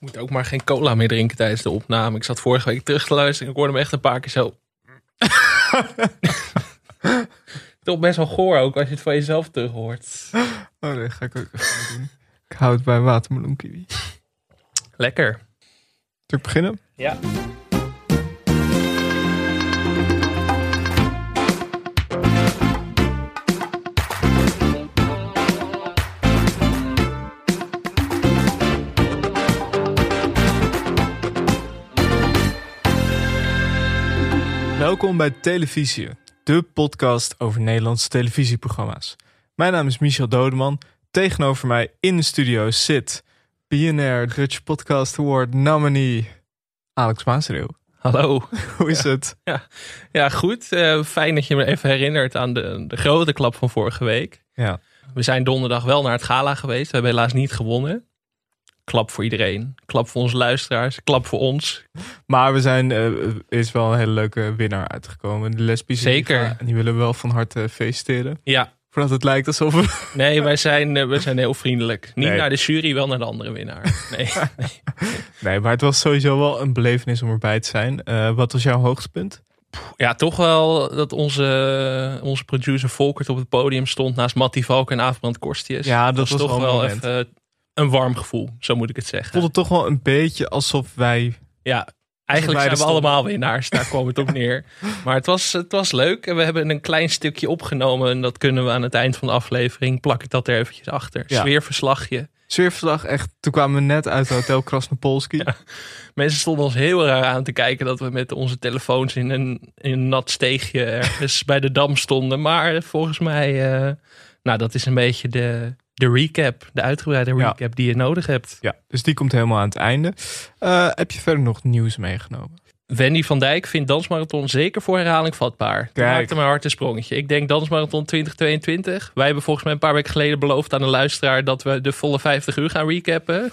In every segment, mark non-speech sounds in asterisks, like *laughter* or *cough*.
Ik moet ook maar geen cola meer drinken tijdens de opname. Ik zat vorige week terug te luisteren en ik hoorde hem echt een paar keer zo. *laughs* Toch best wel goor ook als je het van jezelf terug hoort. Oh, nee, ga ik ook even doen. Ik hou het bij watermeloen kiwi. Lekker. Zal ik beginnen? Ja. Welkom bij Televisie, de podcast over Nederlandse televisieprogramma's. Mijn naam is Michel Dodeman. Tegenover mij in de studio zit BNR Dutch Podcast Award nominee Alex Maasreeuw. Hallo. Hoe is het? Ja, goed. Eh, fijn dat je me even herinnert aan de, de grote klap van vorige week. Ja. We zijn donderdag wel naar het gala geweest. We hebben helaas niet gewonnen. Klap voor iedereen. Klap voor onze luisteraars. Klap voor ons. Maar we zijn, eh, er is wel een hele leuke winnaar uitgekomen. De lesbische Zeker. En die willen we wel van harte feliciteren. Ja, Voordat het lijkt alsof we... nee, wij zijn, eh, we zijn heel vriendelijk. Niet Nee. naar de jury, wel naar de andere winnaar. Nee. *laughs* Nee, maar het was sowieso wel een belevenis om erbij te zijn. Eh, wat was jouw hoogtepunt? Ja, toch wel dat onze, onze producer Volkert op het podium stond naast Mattie Valk en Aafbrand Korstjes. Ja, dat was toch wel wel even een warm gevoel, zo moet ik het zeggen. voelde toch wel een beetje alsof wij... Ja, eigenlijk wij zijn we allemaal winnaars. Daar kwam het op *laughs* neer. Maar het was, het was leuk. En we hebben een klein stukje opgenomen. En dat kunnen we aan het eind van de aflevering. Plak ik dat er eventjes achter. Ja. Sfeerverslagje. Sfeerverslag, echt, toen kwamen we net uit het hotel Krasnopolski. *laughs* Mensen stonden ons heel raar aan te kijken. Dat we met onze telefoons in een, in een nat steegje ergens *laughs* bij de dam stonden. Maar volgens mij, eh, nou dat is een beetje de, de recap. De uitgebreide Ja. recap die je nodig hebt. Ja, dus die komt helemaal aan het einde. Eh, heb je verder nog nieuws meegenomen? Wendy van Dijk vindt Dansmarathon zeker voor herhaling vatbaar. Kijk. maakte mijn hart een sprongetje. Ik denk Dansmarathon 2022. Wij hebben volgens mij een paar weken geleden beloofd aan de luisteraar dat we de volle 50 uur gaan recappen.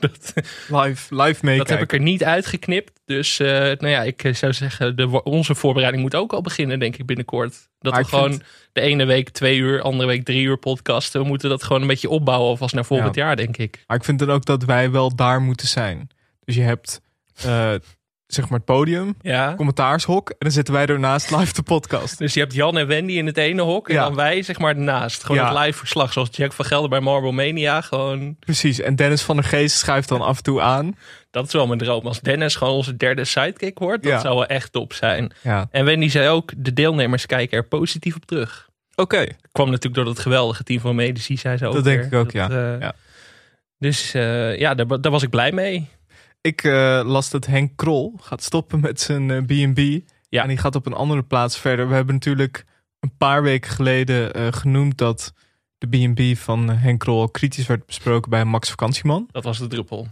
*laughs* Dat, Live, live meekijken. dat heb ik er niet uitgeknipt. Dus eh, nou ja, ik zou zeggen, de, onze voorbereiding moet ook al beginnen, denk ik, binnenkort. Dat Maar we gewoon vind- de ene week twee uur, andere week drie uur podcasten. We moeten dat gewoon een beetje opbouwen alvast naar volgend Ja. jaar, denk ik. Maar ik vind dan ook dat wij wel daar moeten zijn. Dus je hebt, eh, zeg maar, het podium, Ja. commentaarshok. En dan zitten wij ernaast live de podcast. Dus je hebt Jan en Wendy in het ene hok. En Ja. dan wij, zeg maar, ernaast. Gewoon Ja. het live verslag. Zoals Jack van Gelder bij Marble Mania. Gewoon, Precies. En Dennis van der Geest schuift dan af en toe aan. dat is wel mijn droom. Als Dennis gewoon onze derde sidekick wordt, dat zou wel echt top zijn. Ja. En Wendy zei ook, de deelnemers kijken er positief op terug. Oké. Kwam natuurlijk door dat geweldige team van medici, zei ze ook Dat denk ik ook, Dat, ja. Ja. Dus eh, ja, daar, daar was ik blij mee. Ik eh, las dat Henk Krol gaat stoppen met zijn eh, B&B. Ja. En die gaat op een andere plaats verder. We hebben natuurlijk een paar weken geleden eh, genoemd dat de B&B van Henk Krol kritisch werd besproken bij Max Vakantieman. Dat was de druppel.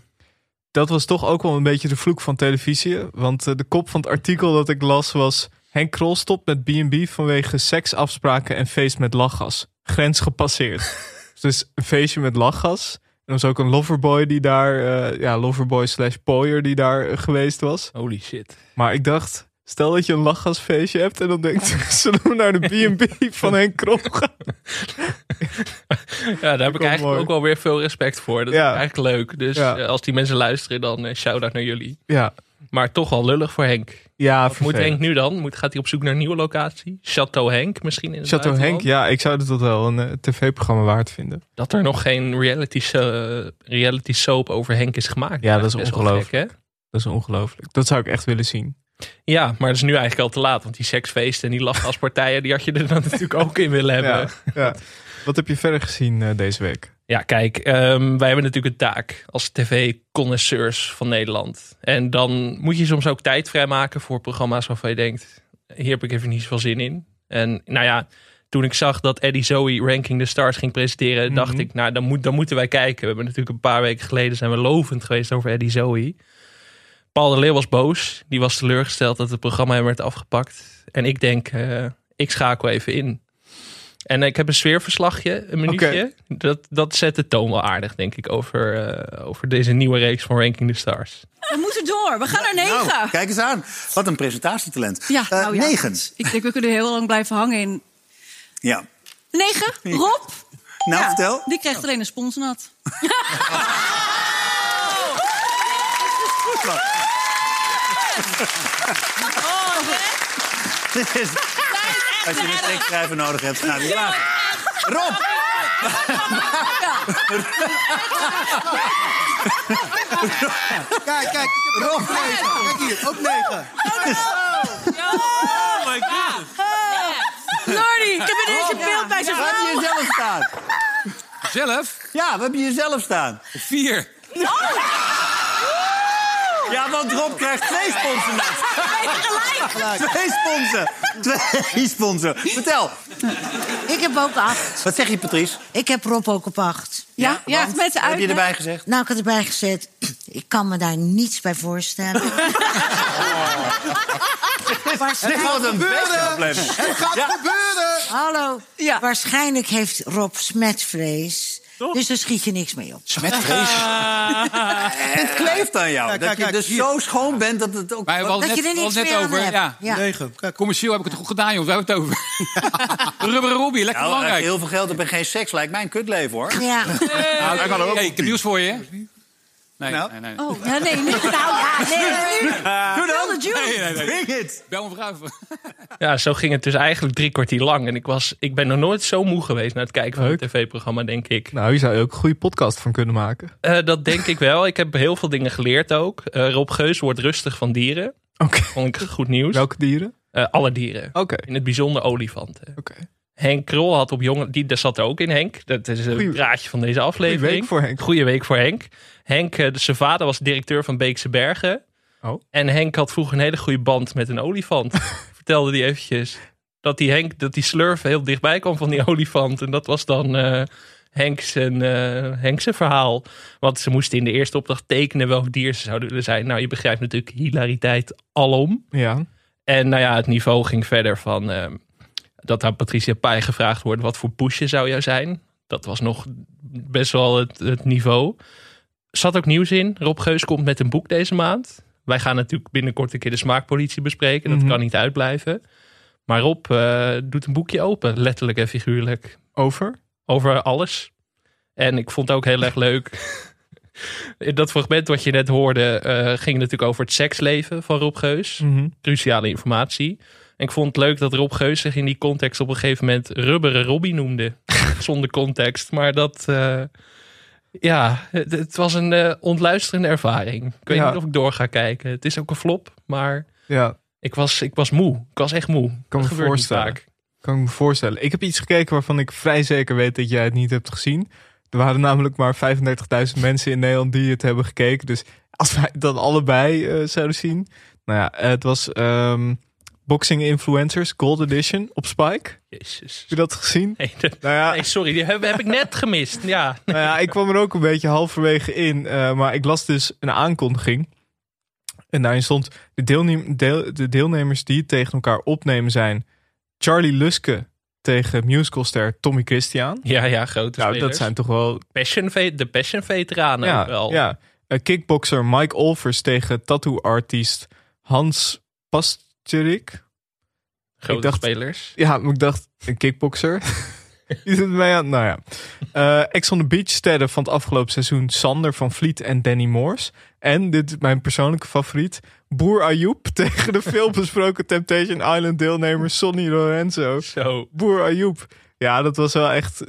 Dat was toch ook wel een beetje de vloek van televisie. Want eh, de kop van het artikel dat ik las was... Henk Krol stopt met B&B vanwege seksafspraken en feest met lachgas. Grens gepasseerd. *laughs* dus een feestje met lachgas. Er was ook een loverboy die daar... eh, ja, loverboy slash pooier die daar eh, geweest was. Holy shit. Maar ik dacht... Stel dat je een lachgasfeestje hebt en dan denkt... *laughs* zullen we naar de *laughs* B&B van Henk Krol gaan? Ja, daar heb ik eigenlijk mooi. ook wel weer veel respect voor. Dat Ja. is eigenlijk leuk. Dus Ja. eh, als die mensen luisteren, dan shout-out naar jullie. Ja, Maar toch wel lullig voor Henk. ja Wat moet. Henk nu dan? Moet, gaat hij op zoek naar een nieuwe locatie? Chateau Henk misschien in het Chateau Henk, ja, ik zou dat wel een eh, tv-programma waard vinden. Dat er nog geen reality, so- reality soap over Henk is gemaakt. Ja, dat is ongelooflijk. Dat is ongelooflijk. Dat zou ik echt willen zien. Ja, maar dat is nu eigenlijk al te laat. Want die seksfeesten en die lachgaspartijen... *laughs* die had je er dan *laughs* natuurlijk ook in willen hebben. Ja, ja. Wat heb je verder gezien eh, deze week? Ja, kijk, ehm, wij hebben natuurlijk een taak als tv-connoisseurs van Nederland. En dan moet je soms ook tijd vrijmaken voor programma's waarvan je denkt... hier heb ik even niet zoveel zin in. En nou ja, toen ik zag dat Eddie Zoe Ranking the Stars ging presenteren... dacht Mhm. ik, nou, dan, moet, dan moeten wij kijken. We hebben natuurlijk een paar weken geleden zijn we lovend geweest over Eddie Zoe. Paul de Leeuw was boos. Die was teleurgesteld dat het programma hem werd afgepakt. En ik denk, eh, ik schakel even in. En ik heb een sfeerverslagje, een minuutje. Dat, dat zet de toon wel aardig, denk ik, over, eh, over deze nieuwe reeks van Ranking the Stars. We moeten door. We gaan naar negen. Nou, kijk eens aan. Wat een presentatietalent. ja, Eh, nou ja. Negen. Ik denk we kunnen heel lang blijven hangen in. Ja. Negen? Rob? Nou, Ja, vertel. Die krijgt alleen een sponsnat. *laughs* Dit is, als je een tekstschrijver nodig hebt, ga niet lachen. Rob! Kijk, kijk. Ook negen. Kijk hier, ook negen. Oh my god. Lordy, ik heb ineens een beeld bij zijn Waar heb je vrouw. jezelf staan? Zelf? Ja, waar heb je jezelf staan? Vier. Ja, want Rob krijgt twee sponsen. Gelijk. Twee sponsen. Twee sponsen. Vertel. Ik heb ook acht. Wat zeg je, Patrice? Ik heb Rob ook op acht. Ja, ja, Want? met heb je erbij gezegd? Nou, ik had erbij gezet, ik kan me daar niets bij voorstellen. *laughs* Dit wordt een. Het gaat gebeuren. Hallo. Ja. Waarschijnlijk heeft Rob smetvrees. Dus daar schiet je niks mee op. Smetvrees. *laughs* Het kleeft aan jou. Kijk, dat je kijk, dus hier. zo schoon bent dat het ook... Maar Dat je er niks net aan over. hebt. Ja. Ja. Negen. Kijk. Commercieel heb ik het goed gedaan, jongens. Daar hebben we het over. *laughs* Rubberen Robbie, lekker Nou, belangrijk. heel veel geld heb en geen seks lijkt mij een kutleven, hoor. Ja. Nou, hey, ik heb nieuws voor je. Nee, Nou? nee, nee. nee. Oh, ja, nee, nee. Nou ja, nee. Doe dan. Nee, nee, nee. Bring it. Bel me vrouw. *laughs* Ja, zo ging het dus eigenlijk drie kwartier lang. En ik, was, ik ben nog nooit zo moe geweest naar het kijken van het tv-programma, denk ik. Nou, hier zou je ook een goede podcast van kunnen maken. Eh, dat denk ik wel. Ik heb heel veel dingen geleerd ook. Eh, Rob Geus wordt rustig van dieren. Oké. Vond ik goed nieuws. Welke dieren? Eh, alle dieren. Oké. In het bijzonder olifanten. Oké. Henk Krol had op jongen, die daar zat er ook in Henk. Dat is een Goeie- praatje van deze aflevering. Goeie week voor Henk. Goeie week voor Henk. Henk, eh, de- zijn vader was directeur van Beekse Bergen. Oh. En Henk had vroeger een hele goede band met een olifant. *laughs* Vertelde hij eventjes. Dat die Henk, dat die slurf heel dichtbij kwam van die olifant. En dat was dan eh Henk zijn, eh, Henk zijn verhaal. Want ze moesten in de eerste opdracht tekenen welk dier ze zouden willen zijn. Nou, je begrijpt natuurlijk hilariteit alom. Ja. En nou ja, het niveau ging verder van eh, dat aan Patricia Pai gevraagd wordt: wat voor poesje zou jij zijn? Dat was nog best wel het, het niveau. Zat ook nieuws in. Rob Geus komt met een boek deze maand. Wij gaan natuurlijk binnenkort een keer de smaakpolitie bespreken. Dat Mhm. kan niet uitblijven. Maar Rob eh, doet een boekje open, letterlijk en figuurlijk, Over? over alles. En ik vond het ook heel erg leuk. *laughs* In dat fragment wat je net hoorde, eh, ging natuurlijk over het seksleven van Rob Geus Mhm. cruciale informatie. En ik vond het leuk dat Rob Geus zich in die context op een gegeven moment rubberen Robbie noemde. *laughs* Zonder context. Maar dat, eh, ja, het, het was een eh, ontluisterende ervaring. Ik weet Ja. niet of ik door ga kijken. Het is ook een flop, maar Ja, ik was, ik was moe. Ik was echt moe. Kan Dat me voorstellen. kan ik me voorstellen. Ik heb iets gekeken waarvan ik vrij zeker weet dat jij het niet hebt gezien. Er waren namelijk maar 35.000 mensen in Nederland die het hebben gekeken. Dus als wij dat allebei eh, zouden zien. Nou ja, het was ehm, Boxing Influencers Gold Edition op Spike. Jezus. Heb je dat gezien? Nee, Nou ja, nee, sorry, die heb, heb ik net gemist. Ja, nou ja, ik kwam er ook een beetje halverwege in. eh, maar ik las dus een aankondiging. En daarin stond: de, deelnem- deel- de deelnemers die het tegen elkaar opnemen zijn Charlie Luske tegen musicalster Tommy Christian. ja, ja grote Nou, spelers. dat zijn toch wel. Passion, de Passion veteranen Ja, wel. ja. Eh, kickboxer Mike Olvers tegen tattoo-artiest Hans Pasterik. Grote ik dacht- spelers. Ja, maar ik dacht, een kickboxer. *laughs* Die zit mij aan. Nou ja. Eh Ex on the Beach sterren van het afgelopen seizoen. Sander van Vliet en Danny Moors. En, dit is mijn persoonlijke favoriet. Boer Ayoub *laughs* tegen de veelbesproken Temptation Island deelnemer Sonny Lorenzo. Zo. Boer Ayoub. Ja, dat was wel echt...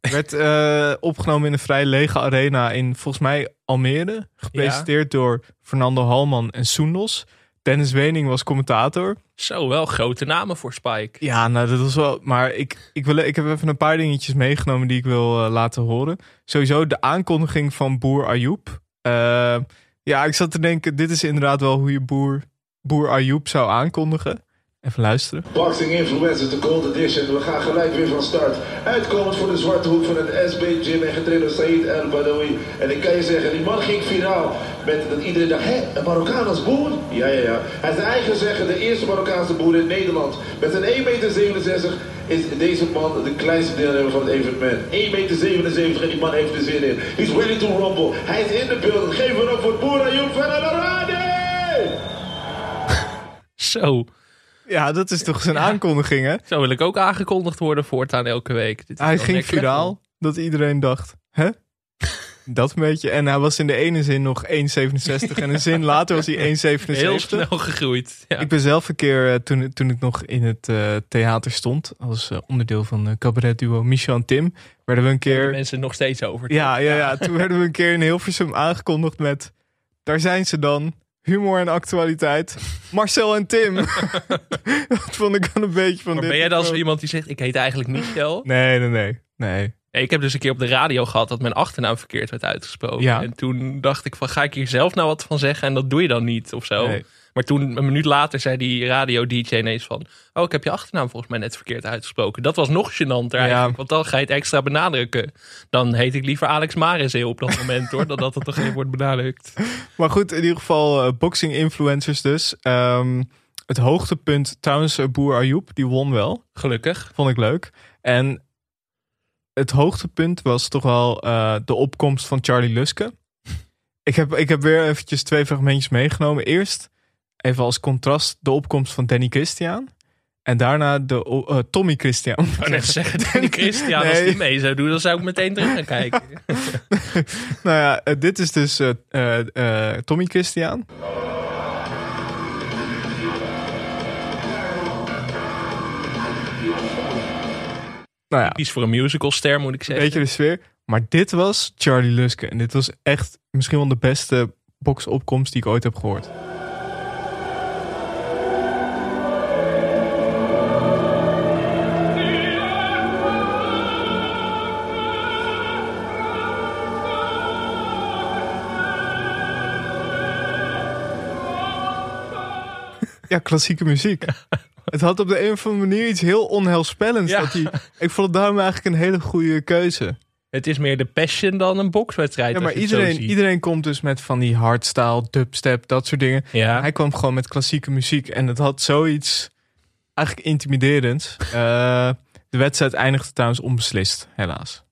Werd eh, opgenomen in een vrij lege arena in volgens mij Almere. Gepresenteerd door Fernando Halman en Soendos. Dennis Wening was commentator. Zo, wel grote namen voor Spike. Ja, nou dat was wel. Maar ik, ik, wil, ik heb even een paar dingetjes meegenomen die ik wil eh, laten horen. Sowieso de aankondiging van Boer Ayoub. Eh, ja, ik zat te denken, dit is inderdaad wel hoe je Boer, boer Ayoub zou aankondigen. Even luisteren. Boxing Influencers, de Gold Edition. We gaan gelijk weer van start. Uitkomend voor de zwarte hoek van het SB Gym en getraind door Said El Badawi. En ik kan je zeggen, die man ging viraal. Met dat iedereen dacht, hé, een Marokkaan als boer? Ja, ja, ja. Hij is eigen zeggen de eerste Marokkaanse boer in Nederland. Met zijn 1,67 meter is deze man de kleinste deelnemer van het evenement. 1,77 meter en die man heeft er zin in. He's ready to rumble. Hij is in de beeld. Geef het op voor Boer Ayoub van Alarade! *laughs* Zo. Ja, dat is toch zijn aankondiging, hè? Zo wil ik ook aangekondigd worden voortaan elke week. Dit Hij ging viraal dat iedereen dacht, hè? *laughs* Dat een beetje. En hij was in de ene zin nog 1,67 en een zin later was hij 1,77. Heel snel gegroeid. Ja. Ik ben zelf een keer, eh, toen, toen ik nog in het eh, theater stond, als eh, onderdeel van de cabaretduo Michel en Tim, werden we een keer... mensen nog steeds over. Ja, ja, ja, toen werden we een keer in Hilversum aangekondigd met, daar zijn ze dan, humor en actualiteit, Marcel en Tim. *laughs* dat vond ik wel een beetje van Maar dit ben jij dan zo iemand die zegt, ik heet eigenlijk Michel? Nee, nee, nee. nee. Ik heb dus een keer op de radio gehad dat mijn achternaam verkeerd werd uitgesproken. Ja. En toen dacht ik van, ga ik hier zelf nou wat van zeggen? En dat doe je dan niet of zo. Nee. Maar toen, een minuut later, zei die radio-dj ineens van... Oh, ik heb je achternaam volgens mij net verkeerd uitgesproken. Dat was nog gênanter eigenlijk, want dan ga je het extra benadrukken. Dan heet ik liever Alex Mariseel op dat moment, hoor. Dan dat het toch even wordt benadrukt. *laughs* Maar goed, in ieder geval eh, boxing influencers dus. Ehm, het hoogtepunt, trouwens, eh, Boer Ayoub, die won wel. Gelukkig. Vond ik leuk. En het hoogtepunt was toch wel eh, de opkomst van Charlie Luske. *laughs* Ik heb, ik heb weer eventjes twee fragmentjes meegenomen. Eerst even als contrast de opkomst van Danny Christian. En daarna de eh, Tommy Christian. Ik net zeggen, Danny Christian, als die mee zou doen... dan zou ik meteen terug gaan kijken. *laughs* nou ja, eh, dit is dus eh, Tommy Christian. Nou ja, Kies voor een musicalster, moet ik zeggen. weet je de sfeer. Maar dit was Charlie Luske. En dit was echt misschien wel de beste boxopkomst die ik ooit heb gehoord. Ja, klassieke muziek. Het had op de een of andere manier iets heel onheilspellends. Ja. Dat hij, ik vond het daarom eigenlijk een hele goede keuze. Het is meer de passion dan een bokswedstrijd. Ja, maar iedereen, iedereen komt dus met van die hardstyle, dubstep, dat soort dingen. Ja. Hij kwam gewoon met klassieke muziek en het had zoiets eigenlijk intimiderends. *laughs* Eh, de wedstrijd eindigde trouwens onbeslist, helaas.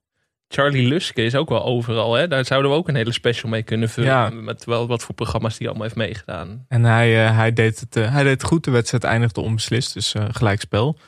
Charlie Luske is ook wel overal. Hè? Daar zouden we ook een hele special mee kunnen vullen. Ja. Met wel wat voor programma's die allemaal heeft meegedaan. En hij, eh, hij, deed het, eh, hij deed het goed. De wedstrijd eindigde onbeslist, dus eh gelijkspel.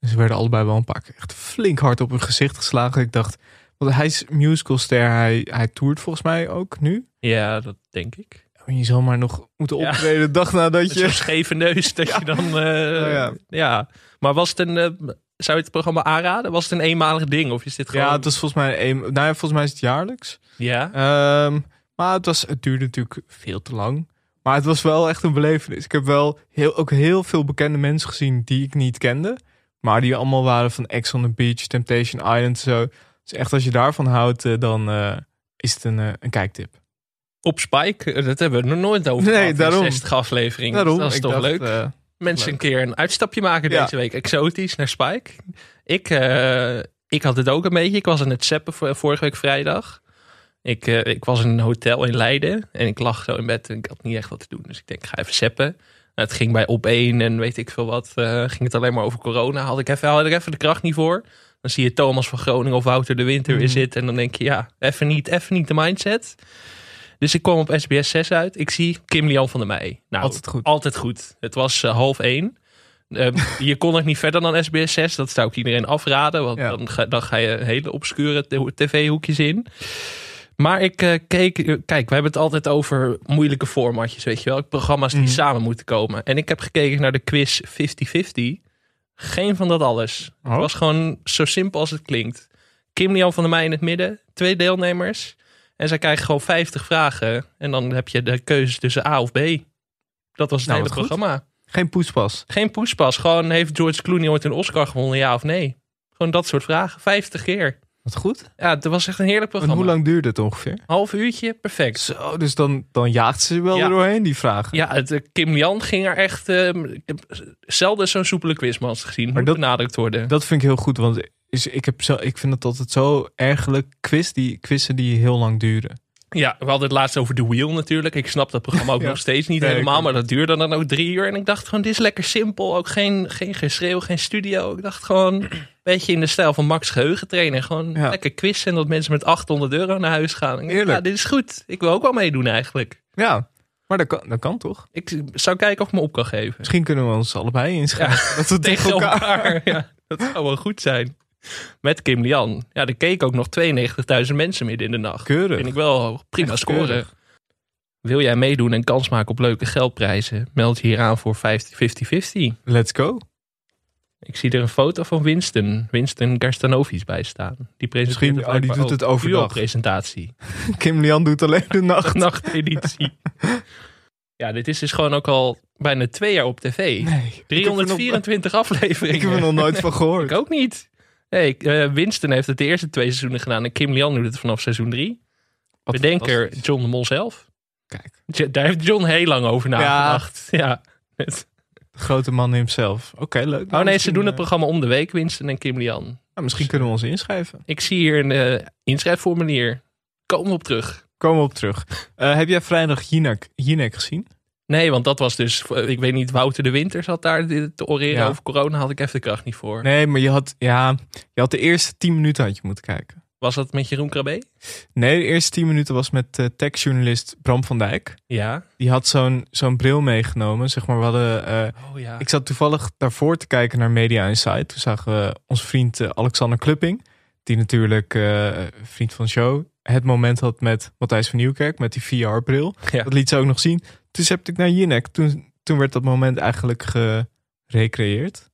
Dus ze werden allebei wel een paar keer echt flink hard op hun gezicht geslagen. Ik dacht, want hij is musicalster, hij, hij toert volgens mij ook nu. Ja, dat denk ik. En je zal maar nog moeten Ja. optreden de dag nadat *laughs* Met zo'n je... scheve neus dat je *laughs* dan... eh, ja. ja. Maar was het een... zou je het programma aanraden? Was het een eenmalig ding? Of is dit gewoon... Ja, het was volgens mij, een, nou ja, volgens mij is het jaarlijks. Ja? Ehm, maar het, was, het duurde natuurlijk veel te lang. Maar het was wel echt een belevenis. Ik heb wel heel, ook heel veel bekende mensen gezien die ik niet kende. Maar die allemaal waren van Ex on the Beach, Temptation Island en zo. Dus echt als je daarvan houdt, eh, dan eh, is het een, eh, een kijktip. Op Spike? Dat hebben we nog nooit over Nee, gehad in daarom. 60 afleveringen. Daarom, dat is toch dacht, leuk? Mensen een keer een uitstapje maken Ja. deze week. Exotisch naar Spike. Ik, eh, ik had het ook een beetje. Ik was aan het zappen voor- vorige week vrijdag. Ik, eh, ik was in een hotel in Leiden. En ik lag zo in bed en ik had niet echt wat te doen. Dus ik denk, ik ga even zappen. Nou, het ging bij op één en weet ik veel wat. eh, ging het alleen maar over corona. Had ik, even, had ik even de kracht niet voor. Dan zie je Thomas van Groningen of Wouter de Winter weer Mhm. zitten. En dan denk je, ja, even niet, even niet de mindset. Dus ik kwam op SBS 6 uit. Ik zie Kim Lian van der Meij. Nou, Altijd goed. Altijd goed. Het was eh, half één. Ehm, *laughs* je kon ook niet verder dan SBS 6. Dat zou ik iedereen afraden. Want Ja. dan, ga, dan ga je hele obscure tv-hoekjes in. Maar ik eh, keek... eh, Kijk, we hebben het altijd over moeilijke formatjes, weet je wel. Programma's die Mhm. samen moeten komen. En ik heb gekeken naar de quiz 50-50. Geen van dat alles. Oh. Het was gewoon zo simpel als het klinkt. Kim Lian van der Meij in het midden. Twee deelnemers. En zij krijgen gewoon 50 vragen. En dan heb je de keuze tussen A of B. Dat was het Nou, hele goed. programma. Geen poespas. Geen poespas. Gewoon heeft George Clooney ooit een Oscar gewonnen, ja of nee? Gewoon dat soort vragen. 50 keer. Wat goed. Ja, het was echt een heerlijk En programma. hoe lang duurde het ongeveer? Half uurtje, perfect. Zo, dus dan, dan jaagt ze wel Ja. er doorheen, die vragen. Ja, het, eh, Kim Jan ging er echt... heb zelden zo'n soepele quizmans gezien. Maar Moet dat- benadrukt worden. Dat vind ik heel goed, want is, ik, heb zo, ik vind het altijd zo ergelijk. Quiz die, quizzen die heel lang duren. Ja, we hadden het laatst over The Wheel natuurlijk. Ik snap dat programma ook *laughs* Ja. nog steeds niet helemaal. Maar dat duurde dan ook drie uur. En ik dacht gewoon, dit is lekker simpel. Ook geen, geen geschreeuw, geen studio. Ik dacht gewoon, een *clears throat* beetje in de stijl van Max Geheugen trainen. Gewoon Ja. lekker quizzen. En dat mensen met 800 euro naar huis gaan. Heerlijk. Ja, dit is goed. Ik wil ook wel meedoen eigenlijk. Ja, maar dat kan, dat kan toch? Ik zou kijken of ik me op kan geven. Misschien kunnen we ons allebei inschrijven. Dat we *laughs* tegen Tegen elkaar... elkaar. Ja, *laughs* dat zou wel goed zijn. Met Kim Lian. Ja, er keken ook nog 92.000 mensen midden in de nacht. Keurig. Vind ik wel prima Echt keurig. Wil jij meedoen en kans maken op leuke geldprijzen? Meld je hier aan voor 50-50. Let's go. Ik zie er een foto van Winston. Winston Garstanovic bij staan. Die presenteert Misschien- oh, die doet het overdag. presentatie. *laughs* Kim Lian doet alleen de nacht. *laughs* Nachteditie. *laughs* ja, dit is dus gewoon ook al bijna twee jaar op tv. Nee. ik heb er nog- 324 afleveringen. Ik heb er nog nooit van gehoord. Ik ook niet. Nee, eh, Winston heeft het de eerste twee seizoenen gedaan. En Kim Lian doet het vanaf seizoen drie. Wat Bedenker. John de Mol zelf. Kijk, Daar heeft John heel lang over nagedacht. Ja. Het- *laughs* de grote man hemzelf. Oké, leuk. Nou, Oh nee, ze doen het eh, programma om de week, Winston en Kim Lian. nou, misschien kunnen we ons inschrijven. Ik zie hier een eh, inschrijfformulier. Komen we op terug. Komen we op terug. Heb jij vrijdag Jinek, Jinek gezien? Nee, want dat was dus, ik weet niet, Wouter de Winter zat daar te oreren Ja. over corona. Had ik even de kracht niet voor. Nee, maar je had, ja, je had de eerste 10 minuten had je moeten kijken. Was dat met Jeroen Krabbe? Nee, de eerste 10 minuten was met uh, techjournalist Bram van Dijk. Ja. Die had zo'n zo'n bril meegenomen. Zeg maar, we hadden, eh, Oh ja. ik zat toevallig daarvoor te kijken naar Media Insight. Toen zagen we onze vriend eh, Alexander Klupping. Die natuurlijk, eh, vriend van de show, het moment had met Matthijs van Nieuwkerk. Met die VR-bril. Ja. Dat liet ze ook nog zien. Toen heb ik naar Jinek. Toen, toen werd dat moment eigenlijk gerecreëerd.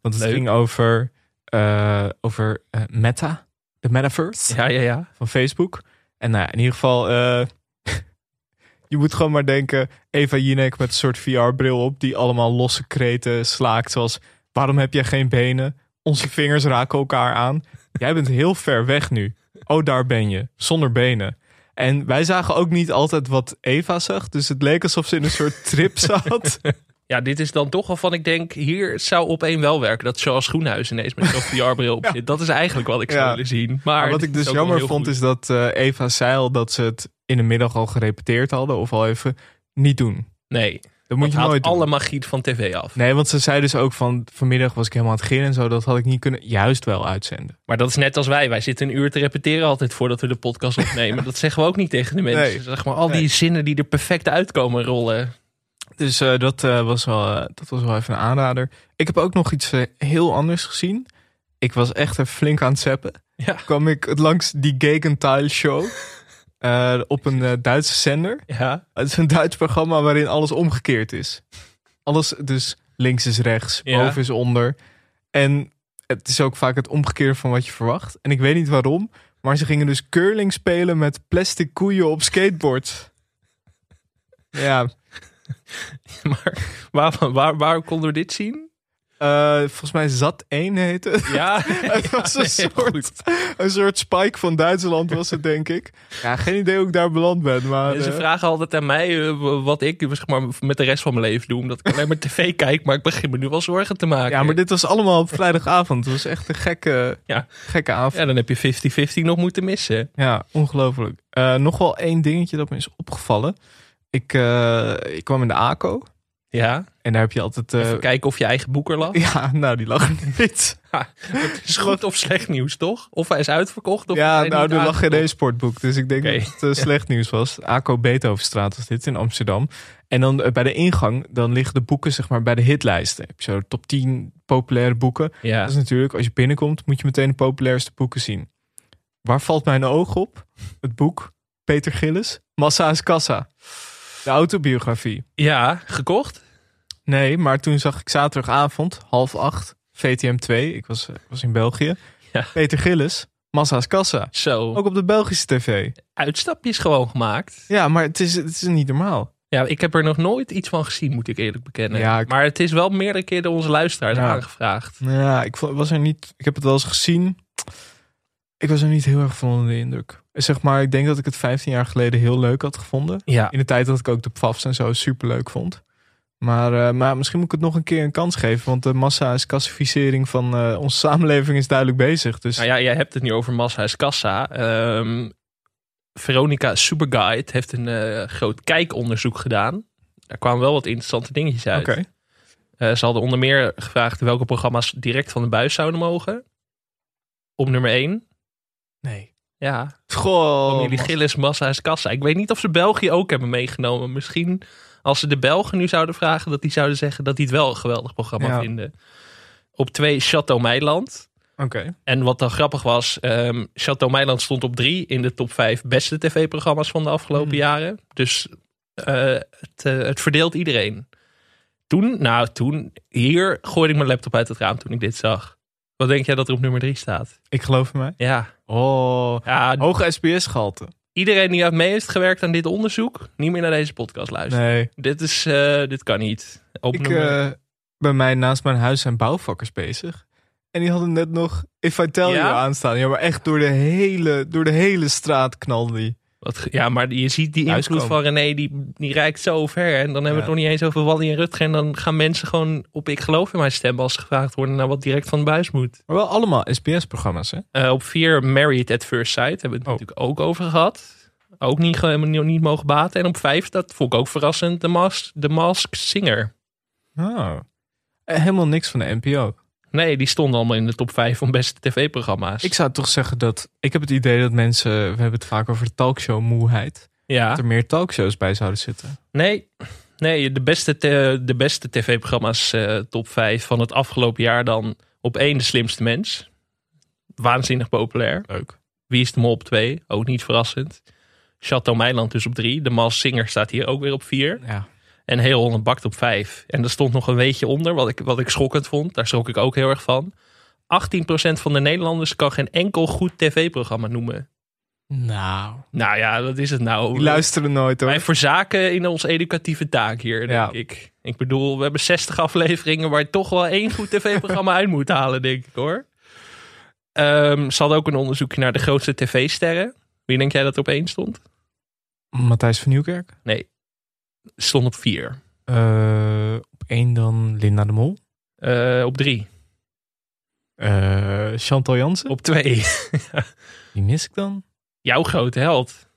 Want het Leuk. ging over, eh, over eh, Meta, de metaverse Ja, ja, ja. van Facebook. En nou ja, in ieder geval, *laughs* je moet gewoon maar denken, Eva Jinek met een soort VR-bril op, die allemaal losse kreten slaakt, zoals, waarom heb jij geen benen? Onze vingers raken elkaar aan. Jij bent heel ver weg nu. Oh, daar ben je, zonder benen. En wij zagen ook niet altijd wat Eva zag, dus het leek alsof ze in een soort trip *laughs* zat. Ja, dit is dan toch waarvan ik denk, hier zou op één wel werken. Dat Charles Groenhuis ineens met zo'n VR-bril op zit. Dat is eigenlijk wat ik zou Ja. willen zien. Maar, Maar wat ik dus jammer vond, goed. is dat eh, Eva zei al dat ze het in de middag al gerepeteerd hadden, of al even niet doen. Nee, Dat moet je nooit doen. alle magie van tv af. Nee, want ze zei dus ook van vanmiddag was ik helemaal aan het gillen en zo. Dat had ik niet kunnen juist wel uitzenden. Maar dat is net als wij. Wij zitten een uur te repeteren altijd voordat we de podcast opnemen. dat zeggen we ook niet tegen de mensen. Nee. Zeg maar, al die Nee. zinnen die er perfect uitkomen rollen. Dus eh, dat, eh, was wel, eh, dat was wel even een aanrader. Ik heb ook nog iets heel anders gezien. Ik was echt er flink aan het zappen. Ja. Kwam ik langs die Gegenteil show. Eh, op een eh, Duitse zender. Ja, Het is een Duits programma waarin alles omgekeerd is. Alles, dus links is rechts, Ja. boven is onder. En het is ook vaak het omgekeerde van wat je verwacht. En ik weet niet waarom, maar ze gingen dus curling spelen met plastic koeien op skateboards. Ja, *laughs* maar waar, waar, waar konden we dit zien? Eh, volgens mij Zat 1 heette. Ja, *laughs* Het was een soort, goed. een soort spike van Duitsland was het, denk ik. Ja, geen idee hoe ik daar beland ben, maar... Ze eh, vragen altijd aan mij eh, wat ik zeg maar, met de rest van mijn leven doe. Omdat ik alleen maar tv kijk, maar ik begin me nu wel zorgen te maken. ja, maar dit was allemaal op vrijdagavond. Het was echt een gekke, Ja. gekke avond. Ja, dan heb je 50-50 nog moeten missen. Ja, ongelooflijk. Nog wel één dingetje dat me is opgevallen. Ik, ik kwam in de ACO. Ja, En daar heb je altijd... eh, even kijken of je eigen boek er lag. ja, nou, die lag er niet. *laughs* Het is goed of slecht nieuws, toch? Of hij is uitverkocht, of ja, nou, er lag geen één sportboek. Dus ik denk dat het eh, slecht nieuws was. ACO Beethovenstraat was dit in Amsterdam. En dan eh, bij de ingang, dan liggen de boeken zeg maar bij de hitlijsten. Heb je zo top 10 populaire boeken. Ja, Dat is natuurlijk, als je binnenkomt, moet je meteen de populairste boeken zien. Waar valt mijn oog op? Het boek Peter Gillis, Massa is Kassa. De autobiografie. ja, gekocht? Nee, maar toen zag ik zaterdagavond, half acht, VTM 2. Ik was, eh, was in België. Ja. Peter Gillis, Massa's Kassa. Zo, Ook op de Belgische tv. uitstapjes gewoon gemaakt. Ja, maar het is, het is niet normaal. Ja, ik heb er nog nooit iets van gezien, moet ik eerlijk bekennen. Ja, ik- Maar het is wel meerdere keren door onze luisteraars Ja. aangevraagd. Ja, ik was er niet. Ik heb het wel eens gezien. Ik was er niet heel erg van onder de indruk. Zeg maar, ik denk dat ik het 15 jaar geleden heel leuk had gevonden. Ja, In de tijd dat ik ook de PFAFs en zo super leuk vond. Maar, eh, maar misschien moet ik het nog een keer een kans geven. Want de massa is klassificering van eh, onze samenleving is duidelijk bezig. Dus nou ja, jij hebt het nu over Massa's Kassa. Ehm, Veronica Superguide heeft een eh, groot kijkonderzoek gedaan. Daar kwamen wel wat interessante dingetjes uit. oké. Ze hadden onder meer gevraagd welke programma's direct van de buis zouden mogen. Op nummer 1. Nee. Ja, Goh. familie Gillis, Massa's Kassa. Ik weet niet of ze België ook hebben meegenomen. Misschien als ze de Belgen nu zouden vragen, dat die zouden zeggen dat die het wel een geweldig programma Ja. vinden. Op 2 Chateau Meiland. Oké. En wat dan grappig was, ehm Chateau Meiland stond op drie in de top vijf beste tv-programma's van de afgelopen Hmm. jaren. Dus eh, het, eh, het verdeelt iedereen. Toen, nou toen, hier gooide ik mijn laptop uit het raam toen ik dit zag. Wat denk jij dat er op nummer drie staat? Ik geloof in mij. Ja, Oh, ja hoge SBS-gehalte. iedereen die mee heeft gewerkt aan dit onderzoek, niet meer naar deze podcast luisteren. Nee. Dit, is, eh, dit kan niet. Op Ik, nummer- eh, bij mij naast mijn huis zijn bouwvakkers bezig. En die hadden net nog If I Tell Ja? You aanstaan. Ja, maar echt door de hele, door de hele straat knalde die. Wat, ja, maar je ziet die invloed van René, die, die reikt zo ver. En dan hebben we het nog niet eens over Wally en Rutger. En dan gaan mensen gewoon op ik geloof in mijn stem als ze gevraagd worden naar wat direct van de buis moet. Maar wel allemaal SBS-programma's, hè? Eh, op vier Married at First Sight hebben we het Oh. natuurlijk ook over gehad. Ook niet, niet, niet mogen baten. En op vijf, dat vond ik ook verrassend, The Mask, The Mask Singer. Oh. Helemaal niks van de NPO. Nee, die stonden allemaal in de top vijf van beste tv-programma's. Ik zou toch zeggen dat... Ik heb het idee dat mensen... We hebben het vaak over talkshow-moeheid. ja. Dat er meer talkshows bij zouden zitten. Nee, nee de beste, te- de beste tv-programma's eh, top 5 van het afgelopen jaar dan op één de slimste mens. Waanzinnig populair. Leuk. Wie is de mol op 2? Ook niet verrassend. Chateau Meiland dus op 3. De Mas Singer staat hier ook weer op 4. Ja. En Heel Holland Bakt op 5. En er stond nog een weetje onder, wat ik, wat ik schokkend vond. Daar schrok ik ook heel erg van. 18% van de Nederlanders kan geen enkel goed tv-programma noemen. Nou. Nou ja, dat is het nou. Die luisteren nooit, hoor. Wij verzaken in onze educatieve taak hier, denk Ja. ik. Ik bedoel, we hebben 60 afleveringen waar je toch wel één goed tv-programma uit moet halen, denk ik hoor. Ehm ze hadden ook een onderzoekje naar de grootste tv-sterren. Wie denk jij dat er op één stond? Matthijs van Nieuwkerk. Nee, stond op vier. Eh, op één dan Linda de Mol. Eh, op drie. Eh, Chantal Jansen. Op twee. *laughs* Wie mis ik dan? Jouw grote held.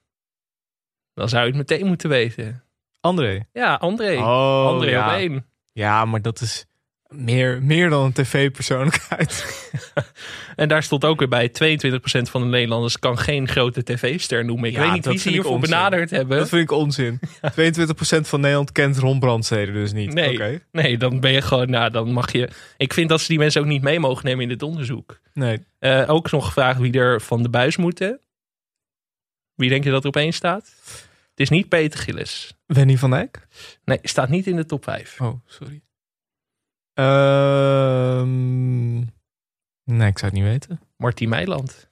Dan zou je het meteen moeten weten. André. Ja, André. Oh, André ja. op één. Ja, maar dat is meer, meer dan een tv-persoonlijkheid. *laughs* *laughs* En daar stond ook weer bij: 22% van de Nederlanders kan geen grote tv-ster noemen. Ik Ja, weet niet wie ze hiervoor onzin. benaderd hebben. Dat vind ik onzin. *laughs* 22% van Nederland kent Ron Brandstede dus niet. Nee. Nee, dan ben je gewoon, nou, dan mag je. Ik vind dat ze die mensen ook niet mee mogen nemen in dit onderzoek. Nee. Eh, ook nog gevraagd wie er van de buis moeten. Wie denk je dat er opeens staat? Het is niet Peter Gillis. Wenny van Dijk? Nee, staat niet in de top 5. Oh, sorry. Ehm, nee, ik zou het niet weten. Martien Meiland.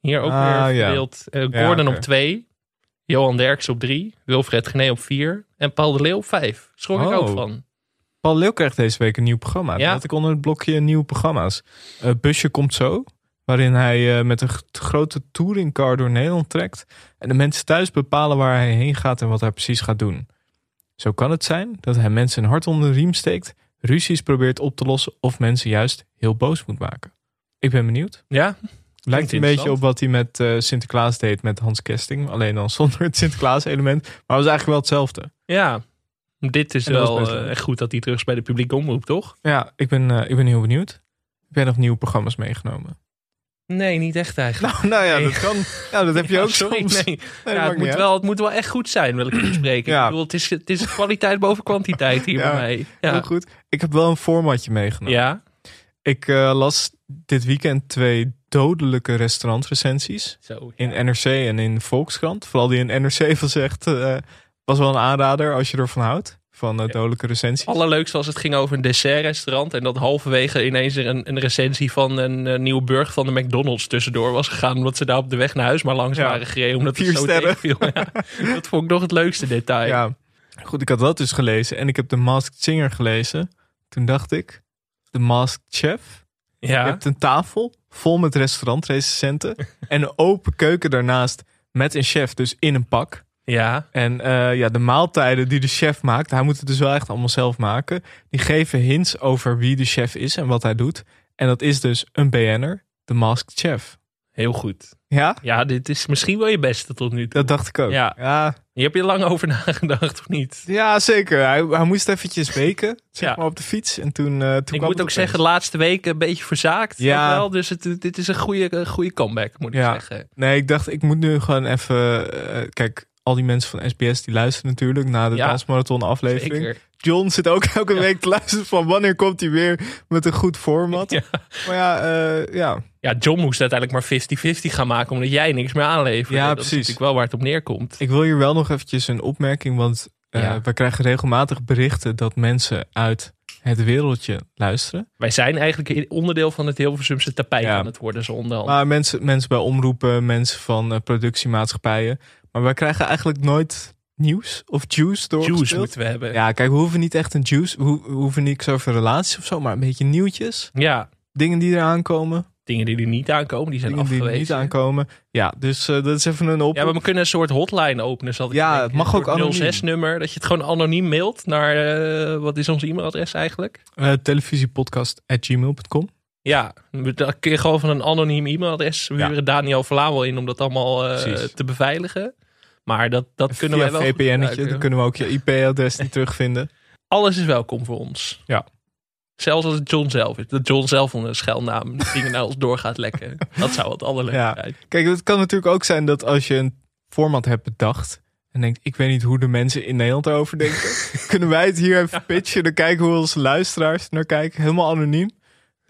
Hier ook Ah, weer verdeeld. Eh, Ja, Gordon op 2. Johan Derks op 3. Wilfred Gené op 4. En Paul de Leeuw op 5. Schrok ik Oh. ook van. Paul Leeuw krijgt deze week een nieuw programma. Ja. Dat had ik onder het blokje nieuwe programma's. Eh, Busje komt zo. Waarin hij eh, met een grote touringcar door Nederland trekt. En de mensen thuis bepalen waar hij heen gaat en wat hij precies gaat doen. Zo kan het zijn dat hij mensen een hart onder de riem steekt. Ruzies probeert op te lossen. Of mensen juist heel boos moet maken. Ik ben benieuwd. Ja, Lijkt een beetje op wat hij met eh, Sinterklaas deed met Hans Kesting. Alleen dan *laughs* zonder het Sinterklaas element. Maar het was eigenlijk wel hetzelfde. ja. Dit is wel eh, leuk. echt goed dat hij terug is bij de publieke omroep, toch? Ja, ik ben, eh, ik ben heel benieuwd. Heb jij nog nieuwe programma's meegenomen? Nee, niet echt eigenlijk. Nou, nou ja, Nee. dat kan. Ja, dat heb je *laughs* Ja, ook sorry, soms. nee. Ja, het, moet uit. wel, het moet wel echt goed zijn, wil ik je bespreken. Ja. Ik bedoel, het, is, het is kwaliteit boven kwantiteit hier Ja. bij mij. Heel Ja. goed. Ik heb wel een formatje meegenomen. ja, Ik eh, las dit weekend twee dodelijke restaurantrecensies. zo. In NRC en in Volkskrant. Vooral die in NRC van zegt, eh, was wel een aanrader als je ervan houdt. Van dodelijke recensies. Allerleukste was het ging over een dessertrestaurant. En dat halverwege ineens er een, een recensie van een, eh, nieuwe burger van de McDonald's tussendoor was gegaan. Omdat ze daar op de weg naar huis maar langs Ja. waren gereden. Omdat het Vier zo sterren. tegenviel. Ja, *laughs* dat vond ik nog het leukste detail. Ja, goed, ik had dat dus gelezen. En ik heb The Masked Singer gelezen. Toen dacht ik, The Masked Chef. Ja. Je hebt een tafel vol met restaurantrecensenten. en een open keuken daarnaast met een chef, dus in een pak. Ja. En eh, ja, de maaltijden die de chef maakt, hij moet het dus wel echt allemaal zelf maken. Die geven hints over wie de chef is en wat hij doet. En dat is dus een BN'er, de Masked Chef. heel goed. Ja, Ja, dit is misschien wel je beste tot nu toe. dat dacht ik ook. Ja. ja, Je hebt je lang over nagedacht, of niet? ja, zeker. Hij, hij moest eventjes weken, *laughs* zeg Ja. maar, op de fiets. En toen, eh toen Ik moet ook zeggen, de laatste weken een beetje verzaakt. Ja. Wel, dus het, dit is een goede, een goede comeback, moet ik Ja. zeggen. Nee, ik dacht, ik moet nu gewoon even... eh, kijk, al die mensen van SBS die luisteren natuurlijk naar de Ja, Dansmarathon aflevering. Zeker. John zit ook elke week te luisteren van wanneer komt hij weer met een goed format. *laughs* Ja. Maar ja, eh, ja, Ja, John moest uiteindelijk maar 50-50 gaan maken omdat jij niks meer aanleverde. Ja, dat precies. is natuurlijk wel waar het op neerkomt. ik wil hier wel nog eventjes een opmerking, want eh, Ja. we krijgen regelmatig berichten dat mensen uit het wereldje luisteren. Wij zijn eigenlijk onderdeel van het Hilversumse tapijt Ja. aan het worden zo onderhand. Maar mensen, mensen bij omroepen, mensen van eh, productiemaatschappijen. Maar wij krijgen eigenlijk nooit nieuws of juice doorgespeeld. Juice moeten we hebben. Ja, kijk, we hoeven niet echt een juice, we ho- we hoeven niks over relaties of zo, maar een beetje nieuwtjes. Ja, Dingen die eraan komen, dingen die er niet aankomen, die zijn dingen die afgewezen. niet aankomen. Ja, dus eh, dat is even een op. Ja, maar we kunnen een soort hotline openen. Zal ik Ja, het mag ook anoniem. 06-nummer, dat je het gewoon anoniem mailt naar, eh, wat is ons e-mailadres eigenlijk? Eh, televisiepodcast.gmail.com. Ja, dan kun je gewoon van een anoniem e-mailadres. We Ja. huren Daniel Verlauwel in om dat allemaal eh, te beveiligen. Maar dat, dat kunnen wij wel VPN'tje, gebruiken. dan kunnen we ook je IP-adres niet *laughs* terugvinden. Alles is welkom voor ons. Ja. Zelfs als het John zelf is. Dat John zelf onder een schuilnaam dingen naar ons door gaat lekken. Dat zou het allerleukste Ja. zijn. Kijk, het kan natuurlijk ook zijn dat als je een format hebt bedacht en denkt, ik weet niet hoe de mensen in Nederland erover denken, *laughs* kunnen wij het hier even pitchen, dan kijken hoe onze luisteraars naar kijken, helemaal anoniem.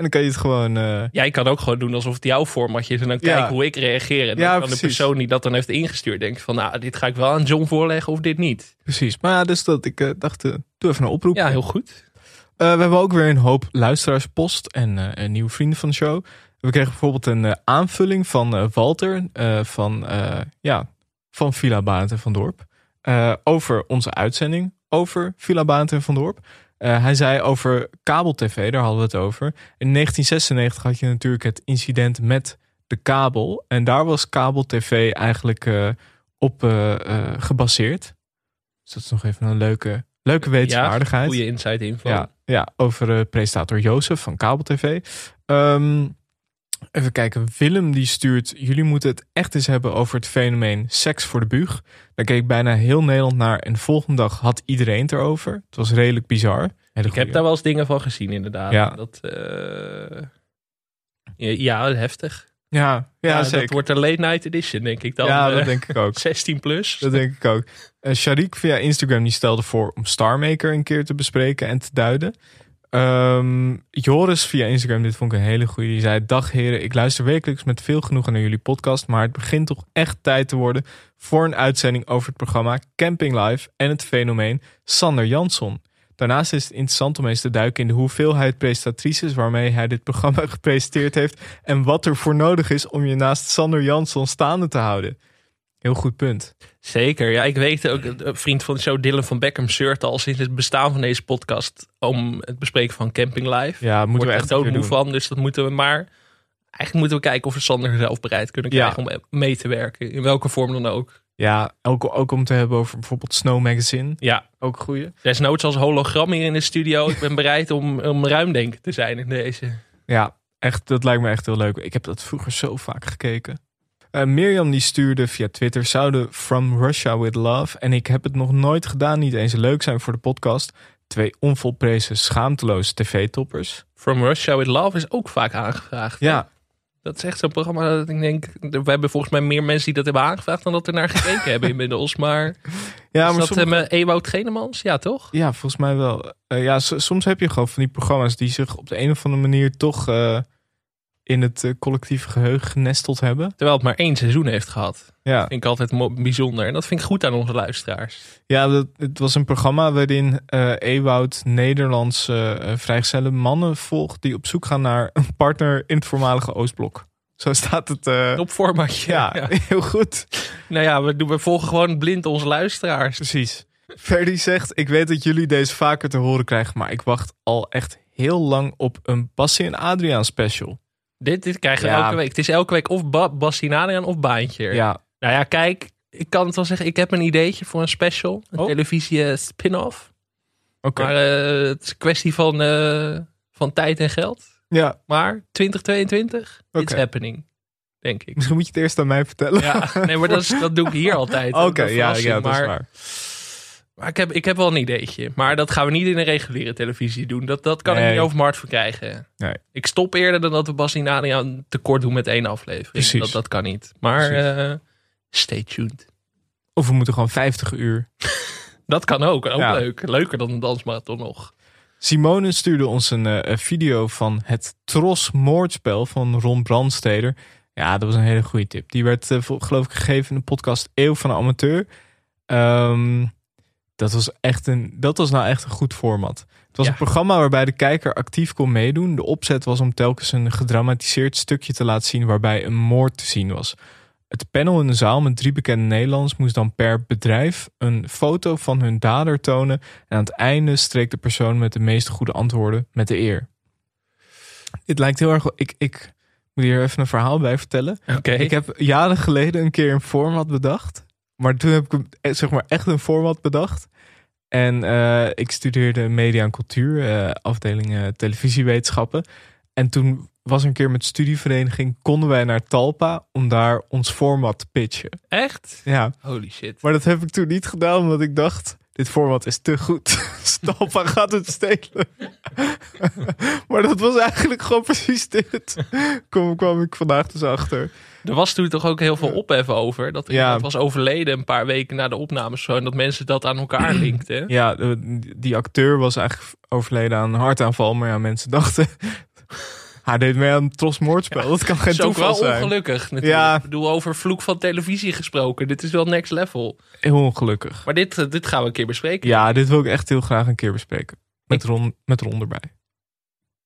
En dan kan je het gewoon, eh, Jij kan ook gewoon doen alsof het jouw formatje is. En dan Ja. kijken hoe ik reageer. En dan Ja, kan precies. de persoon die dat dan heeft ingestuurd denken van... Nou, dit ga ik wel aan John voorleggen of dit niet. precies. Maar ja, dus dat ik eh, dacht, eh, doe even een oproep. Ja, heel goed. We hebben ook weer een hoop luisteraarspost en een nieuwe vrienden van de show. We kregen bijvoorbeeld een aanvulling van Walter van, ja, van Villa Barend en van Dorp. over onze uitzending over Villa Barend en van Dorp. Eh, hij zei over kabel-tv, daar hadden we het over. In 1996 had je natuurlijk het incident met de kabel. En daar was kabel-tv eigenlijk eh, op eh, gebaseerd. Dus dat is nog even een leuke, leuke wetenswaardigheid. Goede insight info. Ja, ja over presentator Jozef van Kabel TV. Even kijken, Willem die stuurt... Jullie moeten het echt eens hebben over het fenomeen seks voor de buug. Daar keek bijna heel Nederland naar en de volgende dag had iedereen het erover. Het was redelijk bizar. Hele Ik heb daar wel eens dingen van gezien inderdaad. Ja. Dat, eh, ja, heftig. Ja, ja, Ja, zeker. Dat wordt een late night edition, denk ik dan. ja, dat Eh, denk ik ook. *laughs* 16 plus. Dat denk ik ook. Eh Sharik via Instagram die stelde voor om Starmaker een keer te bespreken en te duiden. Ehm, Joris via Instagram, dit vond ik een hele goede. Die zei: Dag heren, ik luister wekelijks met veel genoegen naar jullie podcast. Maar het begint toch echt tijd te worden voor een uitzending over het programma Camping Live en het fenomeen Sander Jansson. Daarnaast is het interessant om eens te duiken in de hoeveelheid presentatrices waarmee hij dit programma *laughs* gepresenteerd heeft. En wat er voor nodig is om je naast Sander Jansson staande te houden. Heel goed punt. Zeker, ja, ik weet ook, een vriend van de show Dylan van Beckham zeurt al sinds het bestaan van deze podcast om het bespreken van Camping Live. Ja, moeten we echt doodmoe van, dus dat moeten we maar. Eigenlijk moeten we kijken of we Sander zelf bereid kunnen Ja. krijgen om mee te werken, in welke vorm dan ook. Ja, ook, ook om te hebben over bijvoorbeeld Snow Magazine. Ja, Ook goeie. desnoods als hologram hier in de studio. Ik ben *laughs* bereid om, om ruimdenken te zijn in deze. Ja, echt, dat lijkt me echt heel leuk. Ik heb dat vroeger zo vaak gekeken. Eh, Mirjam die stuurde via Twitter, zouden From Russia With Love... en ik heb het nog nooit gedaan, niet eens leuk zijn voor de podcast... twee onvolprezen schaamteloze tv-toppers. From Russia with Love is ook vaak aangevraagd. Ja, Dat is echt zo'n programma dat ik denk, we hebben volgens mij meer mensen die dat hebben aangevraagd dan dat er naar gekeken hebben inmiddels. Maar, *laughs* ja is maar dat soms- eh, met Ewout Genemans? Ja, toch? ja, volgens mij wel. Eh, ja, soms heb je gewoon van die programma's... die zich op de een of andere manier toch in het eh, collectieve geheugen genesteld hebben. Terwijl het maar één seizoen heeft gehad. Ja. Vind ik altijd bijzonder. En dat vind ik goed aan onze luisteraars. Ja, dat, het was een programma waarin eh Ewoud Nederlandse eh, vrijgezelle mannen volgt die op zoek gaan naar een partner in het voormalige Oostblok. Zo staat het. Op formatje. ja, *laughs* heel goed. Nou ja, we, doen, we volgen gewoon blind onze luisteraars. Precies. Ferdy zegt: Ik weet dat jullie deze vaker te horen krijgen, maar ik wacht al echt heel lang op een Bassie en Adriaan special. Dit, dit krijgen we Ja. elke week. Het is elke week of ba of Baantje. Ja, Nou ja, kijk. Ik kan het wel zeggen. Ik heb een ideetje voor een special. Een Oh. televisie eh, spin-off. oké. Maar eh, het is een kwestie van, eh, van tijd en geld. Ja, Maar 2022, it's Oké. happening. Denk ik. misschien moet je het eerst aan mij vertellen. Ja, nee, maar dat, is, dat doe ik hier *laughs* altijd. Oké, ja, ja, dat is waar. Maar ik heb, ik heb wel een ideetje. Maar dat gaan we niet in een reguliere televisie doen. Dat, dat kan ik Nee. niet over mijn hart verkrijgen. Nee. Ik stop eerder dan dat we Bas Adriaan tekort doen met één aflevering. Precies. Dat, dat kan niet. Maar Precies. eh, stay tuned. Of we moeten gewoon 50 uur. *laughs* Dat kan ook. Ook Ja. leuk. Leuker dan een dansmarathon nog. Simone stuurde ons een eh, video van het Tros Moordspel van Ron Brandsteder. Ja, dat was een hele goede tip. Die werd eh, vol- geloof ik gegeven in de podcast Eeuw van de Amateur. Ehm, dat, was echt een, dat was nou echt een goed format. Het was Ja. een programma waarbij de kijker actief kon meedoen. De opzet was om telkens een gedramatiseerd stukje te laten zien waarbij een moord te zien was. Het panel in de zaal met drie bekende Nederlanders moest dan per bedrijf een foto van hun dader tonen. En aan het einde streek de persoon met de meest goede antwoorden met de eer. Dit lijkt heel erg. Ik, ik moet hier even een verhaal bij vertellen. Oké. Ik heb jaren geleden een keer een format bedacht. Maar toen heb ik eh, zeg maar echt een format bedacht. En eh, ik studeerde media en cultuur, eh, afdeling televisiewetenschappen. En toen was een keer met studievereniging, konden wij naar Talpa om daar ons format te pitchen. Echt? Ja, Holy shit. maar dat heb ik toen niet gedaan, omdat ik dacht, dit format is te goed. *laughs* Talpa gaat het stelen. *laughs* maar dat was eigenlijk gewoon precies dit. Kom, kwam ik vandaag dus achter. Er was toen toch ook heel veel ophef over. Dat Ja. iemand was overleden een paar weken na de opnames. Zo, en dat mensen dat aan elkaar *clears throat* linkten. Ja, die acteur was eigenlijk overleden aan een hartaanval. Maar ja, mensen *laughs* dachten... Hij deed mee aan het Tros Moordspel. dat kan geen Dat is ook toeval wel zijn. ongelukkig natuurlijk. Ja. Ik bedoel, over vloek van televisie gesproken. Dit is wel next level. Heel ongelukkig. Maar dit, eh, dit gaan we een keer bespreken. Ja, dit wil ik echt heel graag een keer bespreken. Met Ron, met Ron erbij.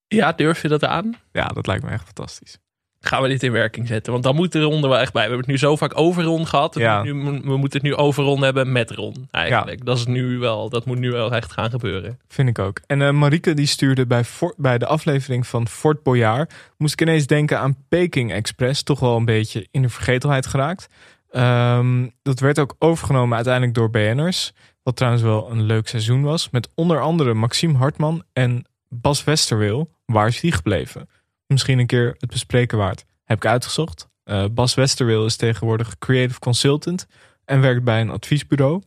Ja, durf je dat aan? Ja, dat lijkt me echt fantastisch. Gaan we dit in werking zetten? Want dan moet de ronde wel echt bij. We hebben het nu zo vaak over Ron gehad. Ja. Nu, we moeten het nu over Ron hebben met Ron. Eigenlijk. Dat, is nu wel, dat moet nu wel echt gaan gebeuren. Vind ik ook. En Marieke die stuurde bij, Fort- bij de aflevering van Fort Boyard... moest ik ineens denken aan Peking Express. Toch wel een beetje in de vergetelheid geraakt. Ehm, dat werd ook overgenomen uiteindelijk door BN'ers. Wat trouwens wel een leuk seizoen was. Met onder andere Maxime Hartman en Bas Westerwil. Waar is die gebleven? Misschien een keer het bespreken waard. Heb ik uitgezocht. Eh, Bas Westerwil is tegenwoordig creative consultant. En werkt bij een adviesbureau.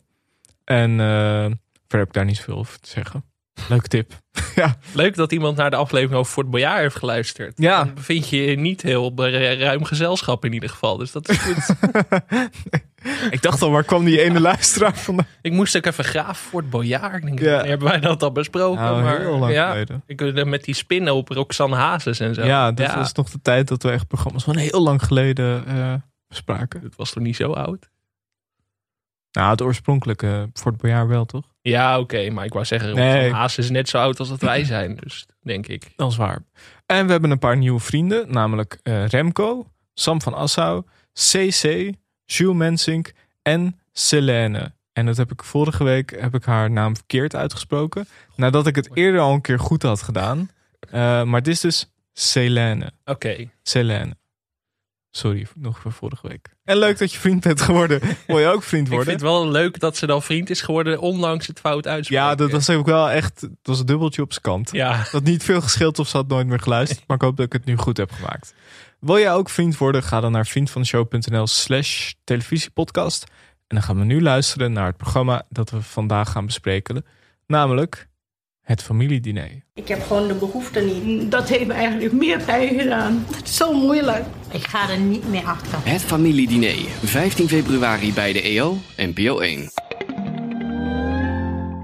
En eh, verder heb ik daar niet zoveel over te zeggen. Leuke tip. *laughs* ja. Leuk dat iemand naar de aflevering over Fort Boyard heeft geluisterd. Ja. Dan bevind je niet heel ruim gezelschap in ieder geval. Dus dat is goed. *laughs* Ik dacht al, waar kwam die ene luisteraar vandaan? ik moest ook even graven Fort Boyard. Ik denk, Ja. wanneer hebben wij dat al besproken? Nou, maar, heel lang ja, geleden. Ik met die spinnen op Roxanne Hazes en zo. Ja, dat was nog de tijd dat we echt programma's van heel lang geleden eh, bespraken. Het was toch niet zo oud? Nou, het oorspronkelijke Fort Boyard wel, toch? Ja, oké. maar ik wou zeggen, Nee. Roxanne Hazes is net zo oud als dat wij *laughs* zijn. Dus denk ik. Dat is waar. En we hebben een paar nieuwe vrienden, namelijk eh, Remco, Sam van Assau, CC, Jules Mensink en Selene. En dat heb ik vorige week heb ik haar naam verkeerd uitgesproken. Nadat ik het eerder al een keer goed had gedaan. Eh, maar het is dus Selene. Oké. Selene. Sorry, nog voor vorige week. En leuk dat je vriend bent geworden. *laughs* Wil je ook vriend Ik worden? vind het wel leuk dat ze dan vriend is geworden, ondanks het fout uitspreken. Ja, dat was ook wel echt. Dat was een dubbeltje op zijn kant. Ja, Dat niet veel gescheeld of ze had nooit meer geluisterd. Maar ik hoop dat ik het nu goed heb gemaakt. Wil jij ook vriend worden? Ga dan naar vriendvanshow.nl slash televisiepodcast. En dan gaan we nu luisteren naar het programma dat we vandaag gaan bespreken. Namelijk het familiediner. Ik heb gewoon de behoefte niet. Dat heeft me eigenlijk meer pijn gedaan. Het is zo moeilijk. Ik ga er niet meer achter. Het familiediner, 15 februari bij de EO, NPO 1.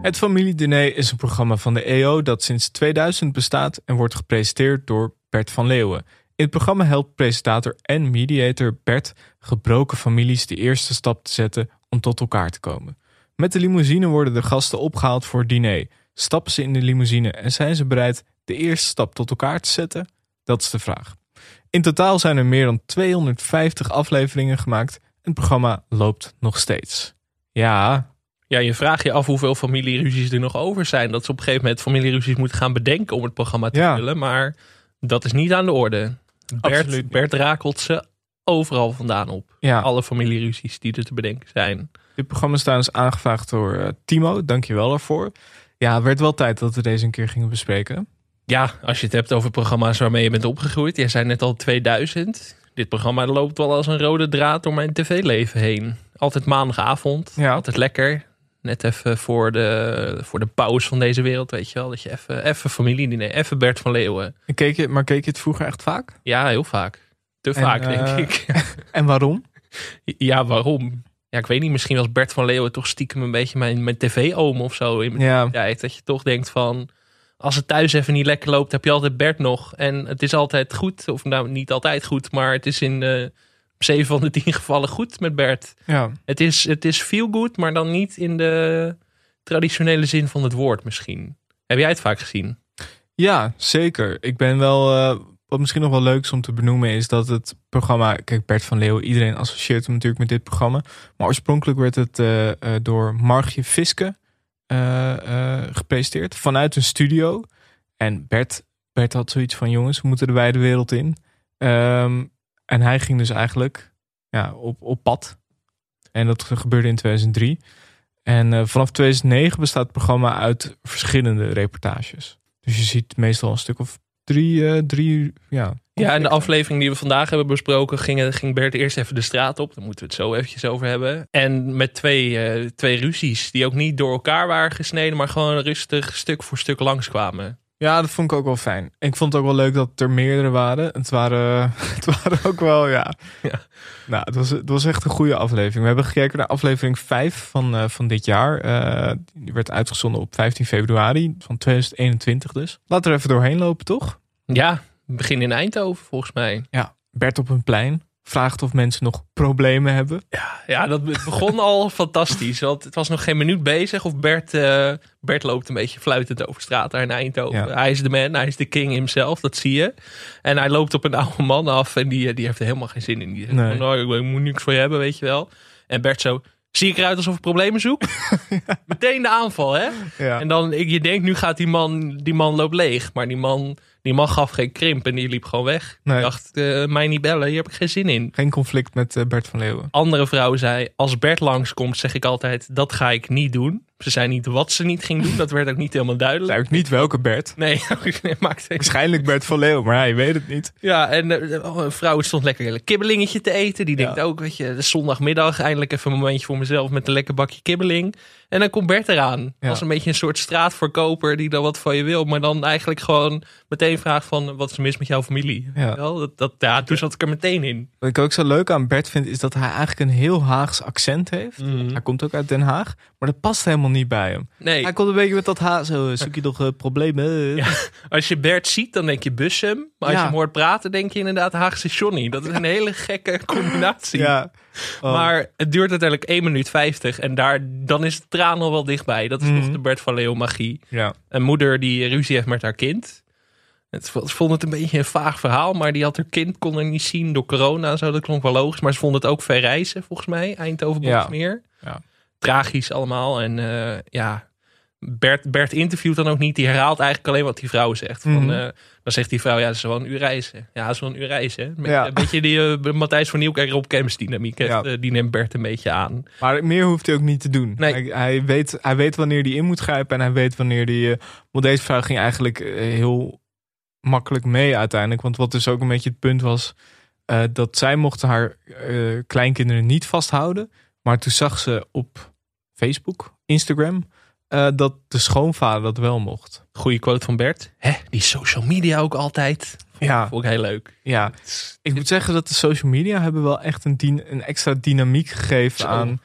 Het familiediner is een programma van de EO dat sinds 2000 bestaat en wordt gepresenteerd door Bert van Leeuwen. In het programma helpt presentator en mediator Bert gebroken families de eerste stap te zetten om tot elkaar te komen. Met de limousine worden de gasten opgehaald voor het diner. Stappen ze in de limousine en zijn ze bereid de eerste stap tot elkaar te zetten? Dat is de vraag. In totaal zijn er meer dan 250 afleveringen gemaakt en het programma loopt nog steeds. Ja, ja, je vraagt je af hoeveel familieruzies er nog over zijn. Dat ze op een gegeven moment familieruzies moeten gaan bedenken om het programma te Ja. vullen. Maar dat is niet aan de orde. Absoluut Bert. Bert rakelt ze overal vandaan op. Ja. Alle familieruzies die er te bedenken zijn. Dit programma is trouwens aangevraagd door eh, Timo. Dankjewel daarvoor. Ja, het werd wel tijd dat we deze een keer gingen bespreken. Ja, als je het hebt over programma's waarmee je bent opgegroeid. Jij zei net al 2000. Dit programma loopt wel als een rode draad door mijn tv-leven heen. Altijd maandagavond. Ja. Altijd lekker. Net even voor de, voor de pauze van deze wereld, weet je wel. Dat je even, even familiediner, even Bert van Leeuwen. En Keek je, maar keek je het vroeger echt vaak? Ja, heel vaak. Te En, vaak, eh, denk ik. *laughs* En waarom? *laughs* ja, waarom? ja, ik weet niet, misschien was Bert van Leeuwen toch stiekem een beetje mijn, mijn tv-oom of zo in mijn Ja. tijd. Dat je toch denkt van, als het thuis even niet lekker loopt, heb je altijd Bert nog. En het is altijd goed, of nou niet altijd goed, maar het is in eh zeven van de tien gevallen goed met Bert. Ja. Het is, het is feel good, maar dan niet in de traditionele zin van het woord misschien. Heb jij het vaak gezien? Ja, zeker. Ik ben wel. eh, wat misschien nog wel leuk is om te benoemen is dat het programma. Kijk, Bert van Leeuwen, iedereen associeert hem natuurlijk met dit programma. Maar oorspronkelijk werd het eh, eh, door Margje Fiske gepresenteerd vanuit een studio. En Bert, Bert had zoiets van: jongens, we moeten de wijde wereld in. Ehm, en hij ging dus eigenlijk ja, op, op pad. En dat gebeurde in 2003. En eh, vanaf 2009 bestaat het programma uit verschillende reportages. Dus je ziet meestal een stuk of drie, eh, drie ja. Ja, en de aflevering die we vandaag hebben besproken, ging, ging Bert eerst even de straat op. Daar moeten we het zo eventjes over hebben. En met twee, eh, twee ruzies die ook niet door elkaar waren gesneden, maar gewoon rustig stuk voor stuk langskwamen. Ja, dat vond ik ook wel fijn. Ik vond het ook wel leuk dat er meerdere waren. Het waren, *laughs* het waren ook wel, ja. Ja. Nou, het was, het was echt een goede aflevering. We hebben gekeken naar aflevering 5 van, eh, van dit jaar. Eh, die werd uitgezonden op 15 februari van 2021 dus. Laten we er even doorheen lopen, toch? Ja, we beginnen in Eindhoven volgens mij. Ja, Bert op een plein. Vraagt of mensen nog problemen hebben. Ja, dat het begon al *laughs* fantastisch. Want het was nog geen minuut bezig. Of Bert, eh, Bert loopt een beetje fluitend over straat daar in Eindhoven. Ja. Hij is de man, hij is de king himself, dat zie je. En hij loopt op een oude man af en die, die heeft er helemaal geen zin in. Die zegt Nee. nou, ik moet niks voor je hebben, weet je wel. En Bert zo, zie ik eruit alsof ik problemen zoek? *laughs* Meteen de aanval, hè? Ja. En dan, ik- je denkt, nu gaat die man, die man loopt leeg. Maar die man, die man gaf geen krimp en die liep gewoon weg. Nee. Dacht, eh, mij niet bellen, hier heb ik geen zin in Geen conflict met eh, Bert van Leeuwen. andere vrouw zei: Als Bert langskomt, zeg ik altijd: Dat ga ik niet doen. Ze zei niet wat ze niet ging doen. Dat werd ook niet helemaal duidelijk. Niet welke Bert. Nee, *laughs* maakt Waarschijnlijk Bert van Leeuwen, maar hij weet het niet. Ja, en eh, oh, een vrouw stond lekker een kibbelingetje te eten. Die denkt ook, weet je, zondagmiddag. Eindelijk even een momentje voor mezelf met een lekker bakje kibbeling. En dan komt Bert eraan. Ja. Als een beetje een soort straatverkoper die dan wat van je wil. Maar dan eigenlijk gewoon meteen vraagt van, wat is er mis met jouw familie? Ja. Wel, dat, dat, ja, toen zat ik er meteen in. Wat ik ook zo leuk aan Bert vind, is dat hij eigenlijk een heel Haags accent heeft. Mhm. Hij komt ook uit Den Haag, maar dat past helemaal niet bij hem. Nee. Hij komt een beetje met dat Haag, zo zoek je nog eh, problemen. *laughs* Ja, als je Bert ziet, dan denk je Bussum. Maar als je hem hoort praten, denk je inderdaad Haagse Johnny. Dat is een hele gekke combinatie. Ja. Oh. Maar het duurt uiteindelijk 1 minuut 50. En daar, dan is de traan al wel dichtbij. Dat is Mhm. nog de Bert van Leeuw magie. Ja. Een moeder die ruzie heeft met haar kind. Het vond het een beetje een vaag verhaal. Maar die had haar kind, kon er niet zien door corona. en Zo, dat klonk wel logisch. Maar ze vond het ook ver reizen, volgens mij. Eindhoven, Ja. Boksmeer. Ja. Tragisch allemaal. En eh, ja, Bert, Bert interviewt dan ook niet. Die herhaalt eigenlijk alleen wat die vrouw zegt. Van, Mhm. eh, dan zegt die vrouw, ja, dat is wel een uur reizen. Ja, dat is wel een uur reizen. Met, Ja. Een beetje die eh, Matthijs van Nieuwkerk Rob Kemps dynamiek. Ja. eh, die neemt Bert een beetje aan. Maar meer hoeft hij ook niet te doen. Nee. Hij, hij, weet, hij weet wanneer hij in moet grijpen en hij weet wanneer hij... want deze vrouw ging eigenlijk heel makkelijk mee uiteindelijk. Want wat dus ook een beetje het punt was... dat zij mochten haar kleinkinderen niet vasthouden. Maar toen zag ze op Facebook, Instagram... eh, dat de schoonvader dat wel mocht. Goeie quote van Bert. Hè, die social media ook altijd. Ja, Vond ik heel leuk. ja. Ik moet zeggen dat de social media hebben wel echt een, een extra dynamiek gegeven Zo. aan.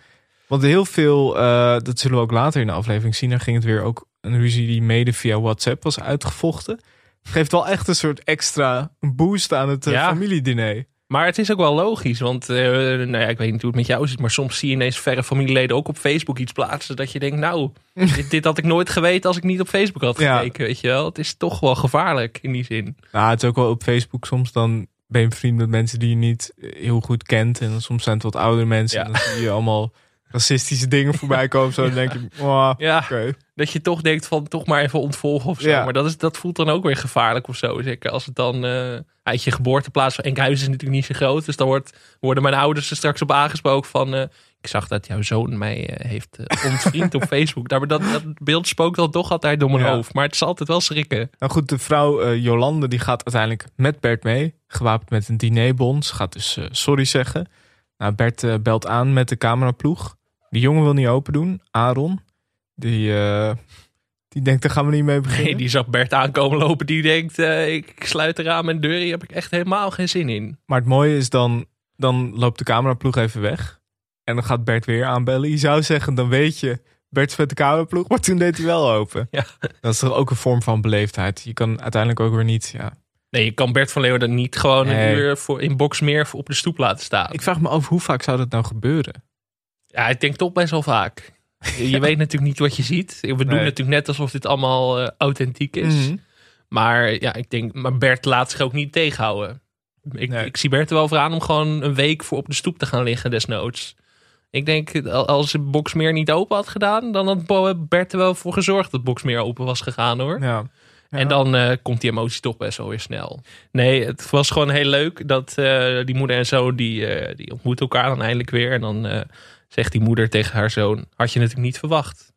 Want heel veel, eh, dat zullen we ook later in de aflevering zien. Dan ging het weer ook een ruzie die mede via WhatsApp was uitgevochten. Geeft wel echt een soort extra boost aan het eh, Ja. familiediner. Maar het is ook wel logisch, want eh, nou ja, ik weet niet hoe het met jou zit, maar soms zie je ineens verre familieleden ook op Facebook iets plaatsen dat je denkt, nou, *laughs* dit, dit had ik nooit geweten als ik niet op Facebook had Ja. gekeken, weet je wel. Het is toch wel gevaarlijk in die zin. Nou, het is ook wel op Facebook soms dan ben je bevriend met mensen die je niet eh, heel goed kent. En dan soms zijn het wat oudere mensen. Ja. En dan zie je allemaal *laughs* racistische dingen voorbij komen. Zo dan denk je, oh, Ja, oké. dat je toch denkt van toch maar even ontvolgen of zo. Ja. Maar dat, is, dat voelt dan ook weer gevaarlijk of zo. Zeker als het dan eh, uit je geboorteplaats van Enkhuizen is natuurlijk niet zo groot. Dus dan wordt, worden mijn ouders er straks op aangesproken van... eh, ik zag dat jouw zoon mij eh, heeft ontvriend op *laughs* Facebook. Daar, dat, dat beeld spookt dan toch altijd door mijn Ja. hoofd. Maar het is altijd wel schrikken. Nou goed, de vrouw Jolande die gaat uiteindelijk met Bert mee. Gewapend met een dinerbon. Ze gaat dus sorry zeggen. Nou, Bert belt aan met de cameraploeg. Die jongen wil niet open doen. Aaron. Die, eh, die denkt, daar gaan we niet mee beginnen. Nee, die zag Bert aankomen lopen. Die denkt, eh, ik sluit de raam en deur. Hier heb ik echt helemaal geen zin in. Maar het mooie is dan, dan loopt de cameraploeg even weg. En dan gaat Bert weer aanbellen. Je zou zeggen, dan weet je, Bert is met de kamerploeg. Maar toen deed hij wel open. Ja. Dat is toch ook een vorm van beleefdheid. Je kan uiteindelijk ook weer niet, ja. Nee, je kan Bert van Leeuwen niet gewoon Nee. een uur voor, in Boxmeer op de stoep laten staan. Ik vraag me af, hoe vaak zou dat nou gebeuren? Ja, ik denk toch best wel vaak. Je weet *laughs* natuurlijk niet wat je ziet. We doen Nee. natuurlijk net alsof dit allemaal eh, authentiek is. Mhm. Maar ja, ik denk, maar Bert laat zich ook niet tegenhouden. Ik, Nee. ik zie Bert er wel voor aan om gewoon een week voor op de stoep te gaan liggen, desnoods. Ik denk, al- als Boxmeer niet open had gedaan, dan had Bert er wel voor gezorgd dat Boxmeer open was gegaan hoor. Ja. En dan eh, komt die emotie toch best wel weer snel. Nee, het was gewoon heel leuk dat eh, die moeder en zoon, die, die ontmoeten elkaar dan eindelijk weer. En dan zegt die moeder tegen haar zoon, had je natuurlijk niet verwacht.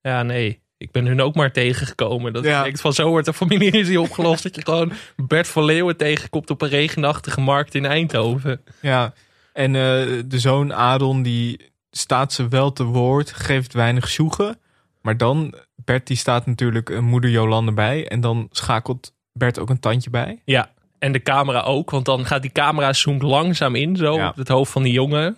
Ja, nee, ik ben hun ook maar tegengekomen. Dat Ja. denkt van zo wordt de familieruzie opgelost. dat je gewoon Bert van Leeuwen tegenkomt op een regenachtige markt in Eindhoven. Ja, en eh, de zoon Aaron die staat ze wel te woord, geeft weinig sjoegen. Maar dan, Bert die staat natuurlijk eh, moeder Jolande bij. En dan schakelt Bert ook een tandje bij. Ja, en de camera ook. Want dan gaat die camera zoomt langzaam in zo Ja. op het hoofd van die jongen.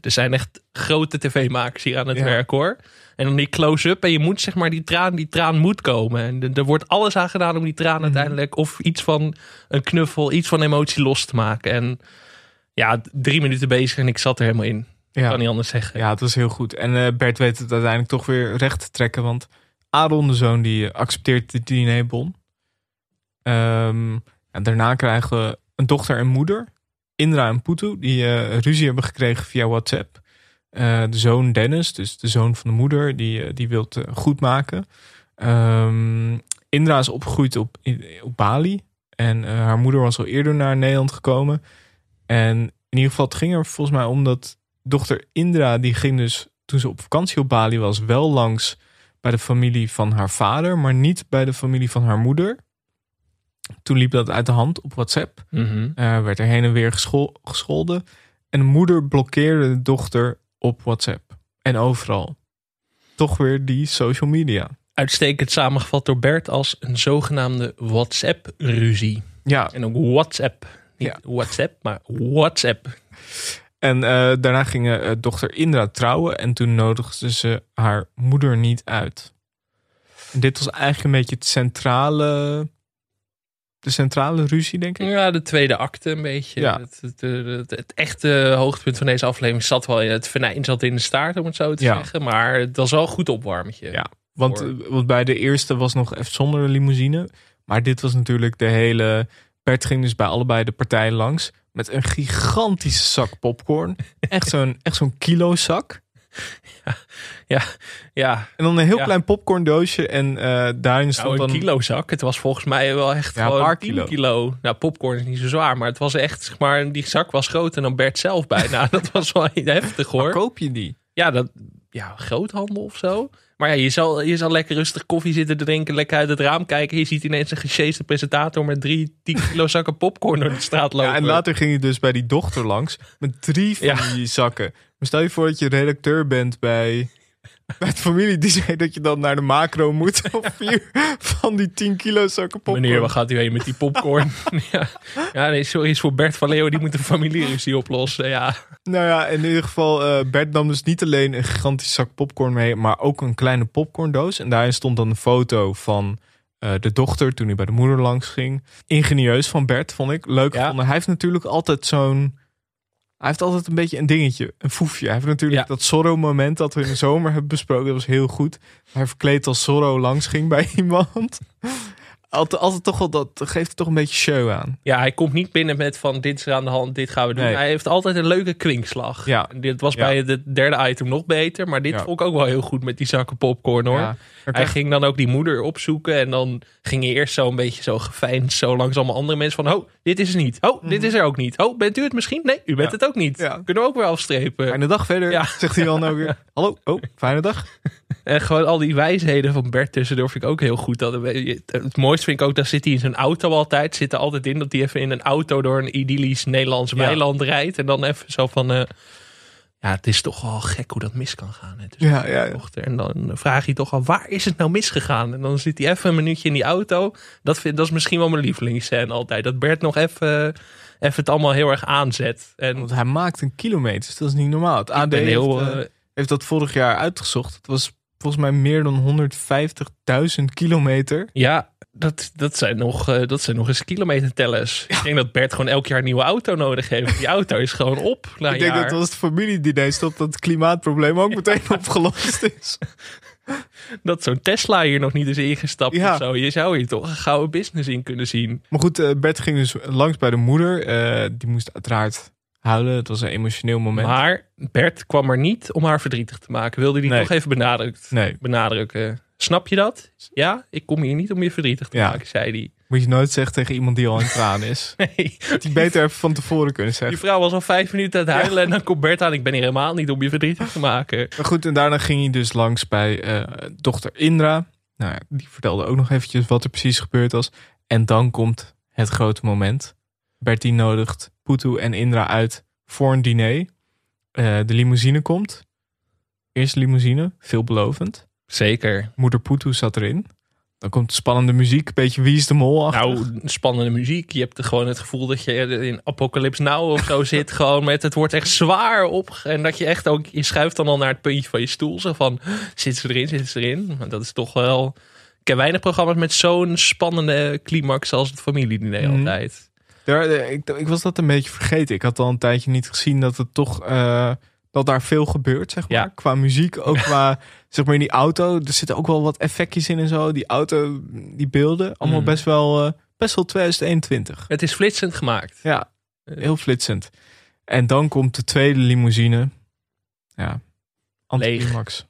Er zijn echt grote tv-makers hier aan het Ja. werk hoor. En dan die close-up. En je moet zeg maar die traan, die traan moet komen. En er- wordt alles aan gedaan om die traan Mhm. uiteindelijk... of iets van een knuffel, iets van emotie los te maken. En ja, drie minuten bezig en ik zat er helemaal in. Ja. Kan niet anders zeggen. Ja, het was heel goed. En eh, Bert weet het uiteindelijk toch weer recht te trekken. Want Aaron, de zoon, die accepteert de dinerbon. Ehm, en daarna krijgen we een dochter en moeder. Indra en Putu, die eh, ruzie hebben gekregen via WhatsApp. Eh, de zoon Dennis, dus de zoon van de moeder, die, eh, die wil het goed maken. Ehm, Indra is opgegroeid op, op Bali. En haar moeder was al eerder naar Nederland gekomen. En in ieder geval, het ging er volgens mij om dat dochter Indra, die ging dus toen ze op vakantie op Bali was, wel langs bij de familie van haar vader, maar niet bij de familie van haar moeder. Toen liep dat uit de hand op WhatsApp. Eh, werd er heen en weer geschol- gescholden. En de moeder blokkeerde de dochter op WhatsApp. En overal. Toch weer die social media. Uitstekend samengevat door Bert als een zogenaamde WhatsApp-ruzie. Ja, En ook WhatsApp. Niet Ja. WhatsApp, maar WhatsApp. en eh, daarna ging eh, dochter Indra trouwen. En toen nodigde ze haar moeder niet uit. En dit was eigenlijk een beetje het centrale... De centrale ruzie, denk ik. Ja, de tweede acte een beetje. Ja. Het, het, het, het echte hoogtepunt van deze aflevering zat wel in het venijn zat in de staart, om het zo te Ja. zeggen. Maar het was wel een goed opwarmetje. Ja, want, Voor- eh, want bij de eerste was nog even zonder de limousine. Maar dit was natuurlijk de hele... Bert ging dus bij allebei de partijen langs. Met een gigantische zak popcorn. *laughs* Echt zo'n echt zo'n kilo zak. *laughs* ja. En dan een heel Ja. klein popcorndoosje. En eh, daarin stond Nou, een dan... kilo zak. Het was volgens mij wel echt Ja, een gewoon paar 10 kilo. kilo. Nou, popcorn is niet zo zwaar, maar het was echt, zeg maar, die zak was groter dan Bert zelf bijna. *laughs* dat was wel *laughs* heftig Waar hoor. koop je die? Ja, dat, ja, groothandel of zo. Maar ja, je zal, je zal lekker rustig koffie zitten drinken, lekker uit het raam kijken. Je ziet ineens een gesjeeste presentator met drie 10 kilo zakken popcorn door de straat lopen. Ja, en later ging je dus bij die dochter langs. Met drie van Ja. die zakken. Maar stel je voor dat je redacteur bent bij... *laughs* Bij het familie die zei dat je dan naar de macro moet. Of *laughs* vier van die 10 kilo zakken popcorn. Meneer, waar gaat u heen met die popcorn? *laughs* ja. ja, nee, sorry, is voor Bert van Leeuwen. Die moet een familieruzie oplossen. Ja, Nou ja, in ieder geval, eh, Bert nam dus niet alleen een gigantisch zak popcorn mee, maar ook een kleine popcorndoos. En daarin stond dan een foto van eh, de dochter toen hij bij de moeder langs ging. Ingenieus van Bert, vond ik. Leuk Ja. gevonden. Hij heeft natuurlijk altijd zo'n... Hij heeft altijd een beetje een dingetje, een foefje. Hij heeft natuurlijk Ja. dat Zorro-moment dat we in de zomer hebben besproken. Dat was heel goed. Hij verkleed als Zorro langs ging bij *laughs* iemand. Altijd, altijd toch wel, dat geeft toch een beetje show aan. ja, hij komt niet binnen met van dit is er aan de hand, dit gaan we doen. Nee. Hij heeft altijd een leuke klinkslag. Ja. En Dit was Ja. bij het derde item nog beter. Maar dit Ja. vond ik ook wel heel goed met die zakken popcorn hoor. Ja. Hij krijg- ging dan ook die moeder opzoeken. En dan ging hij eerst zo een beetje zo gefijnd. Zo langs allemaal andere mensen. Van, oh, dit is het niet. Oh, dit is er ook niet. Oh, bent u het misschien? Nee, u bent Mhm. Het ook niet. Ja. Kunnen we ook weer afstrepen. Fijne dag verder, Ja. zegt hij dan ook weer. *laughs* Hallo, oh, fijne dag. En gewoon al die wijsheden van Bert tussendoor vind ik ook heel goed. Dat, het mooiste vind ik ook, dat zit hij in zijn auto altijd. Zit er altijd in dat hij even in een auto door een idyllisch Nederlands Ja. weiland rijdt. En dan even zo van... eh, Ja, het is toch wel gek hoe dat mis kan gaan. Hè, tussen Ja, ja, ja. En dan vraag je toch al, waar is het nou misgegaan? En dan zit hij even een minuutje in die auto. Dat, vind, dat is misschien wel mijn lievelingsscène altijd. Dat Bert nog even, even het allemaal heel erg aanzet. En Want hij maakt een kilometer, dus dat is niet normaal. Het AD heel, heeft, eh, eh, heeft dat vorig jaar uitgezocht. Het was volgens mij meer dan 150.000 kilometer. ja, dat, dat, zijn nog, eh, dat zijn nog eens kilometertellers. Ik denk dat Bert gewoon elk jaar een nieuwe auto nodig heeft. Die auto is gewoon op na ik denk jaar. dat als het familiediner stopt, dat het klimaatprobleem ook meteen *laughs* opgelost is. dat zo'n Tesla hier nog niet is ingestapt Ja. of zo. Je zou hier toch een gouden business in kunnen zien. Maar goed, eh, Bert ging dus langs bij de moeder. Eh, die moest uiteraard huilen. Het was een emotioneel moment. Maar Bert kwam er niet om haar verdrietig te maken. Wilde die Nee. nog even benadrukt, Nee. benadrukken. Snap je dat? Ja, ik kom hier niet om je verdrietig te Ja. maken, zei hij. Moet je nooit zeggen tegen iemand die al in traan is. *laughs* Nee, Dat die beter even van tevoren kunnen die zeggen. vrouw was al vijf minuten aan het huilen en dan komt Bert aan. Ik ben hier helemaal niet om je verdrietig te maken. Maar goed, en daarna ging hij dus langs bij eh, dochter Indra. Nou ja, die vertelde ook nog eventjes wat er precies gebeurd was. En dan komt het grote moment. Bertie nodigt Poetu en Indra uit voor een diner. Eh, de limousine komt. Eerste limousine, veelbelovend. Zeker. Moeder Poetu zat erin. Dan komt spannende muziek, een beetje Wie is de Mol achter. Nou, spannende muziek. Je hebt gewoon het gevoel dat je in Apocalypse Now of zo *laughs* zit. Gewoon met het wordt echt zwaar op. En dat je echt ook, je schuift dan al naar het puntje van je stoel. Zo van, zit ze erin, zit ze erin? Maar dat is toch wel... Ik ken weinig programma's met zo'n spannende climax als het familiediner Mhm. altijd. Daar, eh, ik, ik was dat een beetje vergeten. Ik had al een tijdje niet gezien dat het toch eh, dat daar veel gebeurt, zeg maar. Ja. Qua muziek, ook qua *laughs* zeg maar in die auto. Er zitten ook wel wat effectjes in en zo. Die auto, die beelden, allemaal Mhm. best wel eh, best wel 2021. Het is flitsend gemaakt. Ja, heel flitsend. En dan komt de tweede limousine. Ja, anticlimax. Leeg.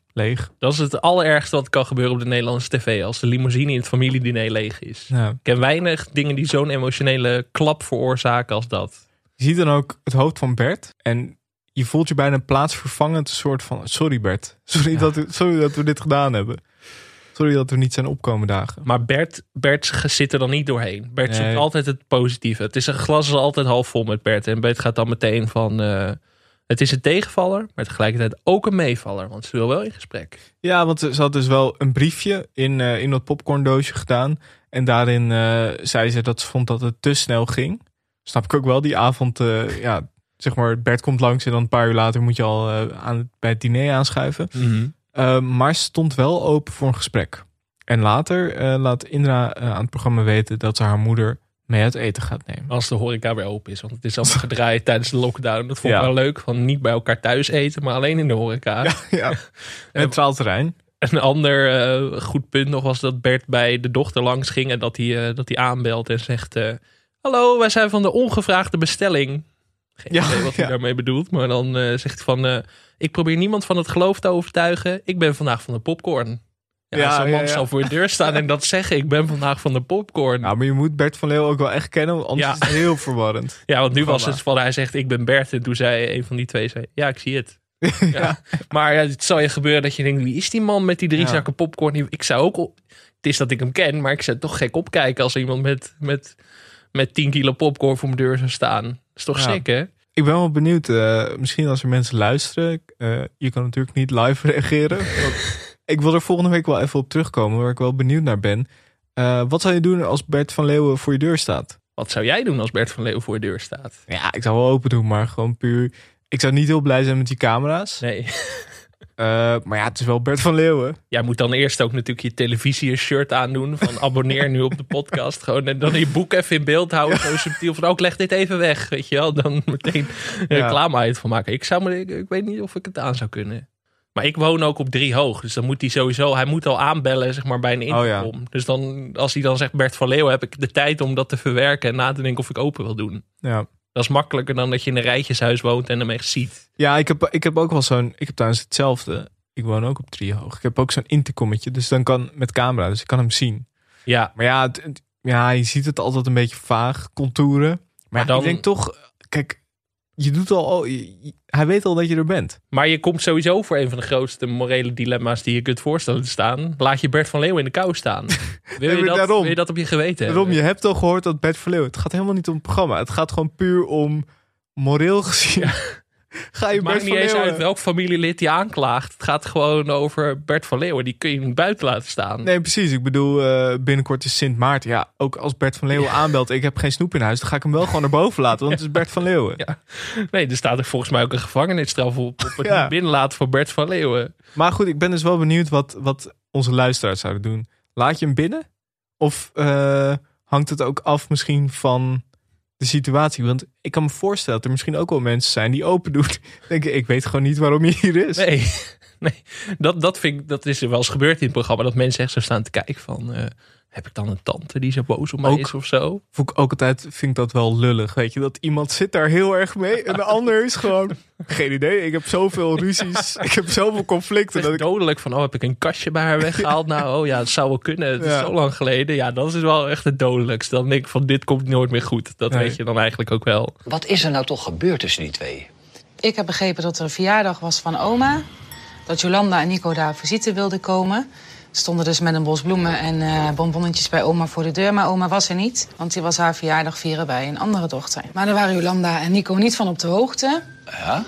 Dat is het allerergste wat kan gebeuren op de Nederlandse tv. Als de limousine in het familiediner leeg is. Ja. Ik ken weinig dingen die zo'n emotionele klap veroorzaken als dat. Je ziet dan ook het hoofd van Bert. En je voelt je bijna plaatsvervangend een soort van... Sorry Bert, sorry, Ja. dat, we- sorry dat we dit gedaan hebben. Sorry dat we niet zijn opkomen dagen. Maar Bert, Bert zit er dan niet doorheen. Bert Nee. zoekt altijd het positieve. Het is een glas is altijd half vol met Bert. En Bert gaat dan meteen van... eh, het is een tegenvaller, maar tegelijkertijd ook een meevaller. Want ze wil wel in gesprek. Ja, want ze had dus wel een briefje in, eh, in dat popcorndoosje gedaan. En daarin eh, zei ze dat ze vond dat het te snel ging. Snap ik ook wel. Die avond, eh, ja, zeg maar, Bert komt langs en dan een paar uur later moet je al aan, bij het diner aanschuiven. Eh, maar ze stond wel open voor een gesprek. En later laat Indra aan het programma weten dat ze haar moeder mee uit eten gaat nemen. Als de horeca weer open is. Want het is allemaal *laughs* gedraaid tijdens de lockdown. Dat vond ik Ja. wel leuk. Van niet bij elkaar thuis eten, maar alleen in de horeca. ja. Neutraal *laughs* terrein. Een ander eh, goed punt nog was dat Bert bij de dochter langs ging. En dat hij, eh, dat hij aanbelt en zegt... eh, Hallo, wij zijn van de ongevraagde bestelling. Geen Ja, idee wat hij ja. daarmee bedoelt. Maar dan zegt hij van... ik probeer niemand van het geloof te overtuigen. Ik ben vandaag van de popcorn. Ja, Ja, zo'n man ja. zal voor je deur staan en dat zeggen. Ik ben vandaag van de popcorn. Nou, maar je moet Bert van Leeuw ook wel echt kennen, anders is het heel verwarrend. *laughs* Ja, want nu was het van hij zegt ik ben Bert en toen zei een van die twee zei ja ik zie het. *laughs* ja. Maar ja, het zal je gebeuren dat je denkt wie is die man met die drie zakken popcorn? Ik zou ook op- het is dat ik hem ken, maar ik zou toch gek opkijken als iemand met met met 10 kilo popcorn voor mijn deur zou staan. Dat is toch sick hè? Ik ben wel benieuwd, eh, misschien als er mensen luisteren. eh, je kan natuurlijk niet live *laughs* reageren. want ik wil er volgende week wel even op terugkomen, waar ik wel benieuwd naar ben. Eh, wat zou je doen als Bert van Leeuwen voor je deur staat? Wat zou jij doen als Bert van Leeuwen voor je deur staat? Ja, ik zou wel open doen, maar gewoon puur... Ik zou niet heel blij zijn met die camera's. Nee. Eh, maar ja, het is wel Bert van Leeuwen. Jij moet dan eerst ook natuurlijk je televisie shirt aandoen van abonneer nu op de podcast. Gewoon en dan je boek even in beeld houden. Zo subtiel van ook leg dit even weg. Weet je wel, dan meteen Ja. reclame uit van maken. Ik, zou me, ik, ik weet niet of ik het aan zou kunnen. Maar ik woon ook op drie hoog. Dus dan moet hij sowieso, hij moet al aanbellen zeg maar bij een Oh ja. intercom. Dus dan, als hij dan zegt Bert van Leeuwen, heb ik de tijd om dat te verwerken en na te denken of ik open wil doen. Ja. Dat is makkelijker dan dat je in een rijtjeshuis woont en hem echt ziet. Ja, ik heb, ik heb ook wel zo'n... Ik heb trouwens hetzelfde. Ik woon ook op driehoog. Ik heb ook zo'n intercommetje. Dus dan kan met camera. Dus ik kan hem zien. Ja, Maar ja, het- ja, je ziet het altijd een beetje vaag, contouren. Maar, Maar ja, dan- ik denk toch... Kijk, je doet al... oh, je- hij weet al dat je er bent. Maar je komt sowieso voor een van de grootste morele dilemma's die je kunt voorstellen te staan. Laat je Bert van Leeuwen in de kou staan. *laughs* Wil, je, dat, daarom. wil je dat op je geweten hebben? Waarom? Je hebt al gehoord dat Bert van Leeuwen... Het gaat helemaal niet om het programma. Het gaat gewoon puur om moreel gezien... *laughs* Ga je Het maakt niet eens uit welk familielid die aanklaagt. Het gaat gewoon over Bert van Leeuwen. Die kun je niet buiten laten staan. Nee, precies. Ik bedoel, eh, binnenkort is Sint Maarten. Ja, ook als Bert van Leeuwen aanbelt... ik heb geen snoep in huis, dan ga ik hem wel gewoon naar boven laten. Want het is Bert van Leeuwen. Ja. Nee, er staat er volgens mij ook een gevangenisstraf op. op het binnenlaten van Bert van Leeuwen. Maar goed, ik ben dus wel benieuwd wat, wat onze luisteraars zouden doen. Laat je hem binnen? Of eh, hangt het ook af misschien van de situatie? Want ik kan me voorstellen dat er misschien ook wel mensen zijn die open doen. *laughs* Denken, ik weet gewoon niet waarom je hier is. Nee, *laughs* nee. Dat, dat, vind ik, dat is er wel eens gebeurd in het programma. Dat mensen echt zo staan te kijken van... eh, heb ik dan een tante die zo boos op mij Ook- is of zo? Vond ik ook altijd, vind ik dat wel lullig. Weet je, dat iemand zit daar heel erg mee. En de ander is gewoon, *laughs* geen idee. Ik heb zoveel ruzies. *laughs* ik heb zoveel conflicten. Het Dat ik, dodelijk van, oh, heb ik een kastje bij haar weggehaald? Nou, oh ja, het zou wel kunnen. Het is zo lang geleden. Ja, dat is wel echt het dodelijkste. Dan denk ik van, dit komt nooit meer goed. Dat Nee. weet je dan eigenlijk ook wel. Wat is er nou toch gebeurd tussen die twee? Ik heb begrepen dat er een verjaardag was van oma. Dat Jolanda en Nico daar visite wilden komen. Ze stonden dus met een bos bloemen en eh, bonbonnetjes bij oma voor de deur. Maar oma was er niet, want die was haar verjaardag vieren bij een andere dochter. Maar daar waren Jolanda en Nico niet van op de hoogte. Ja?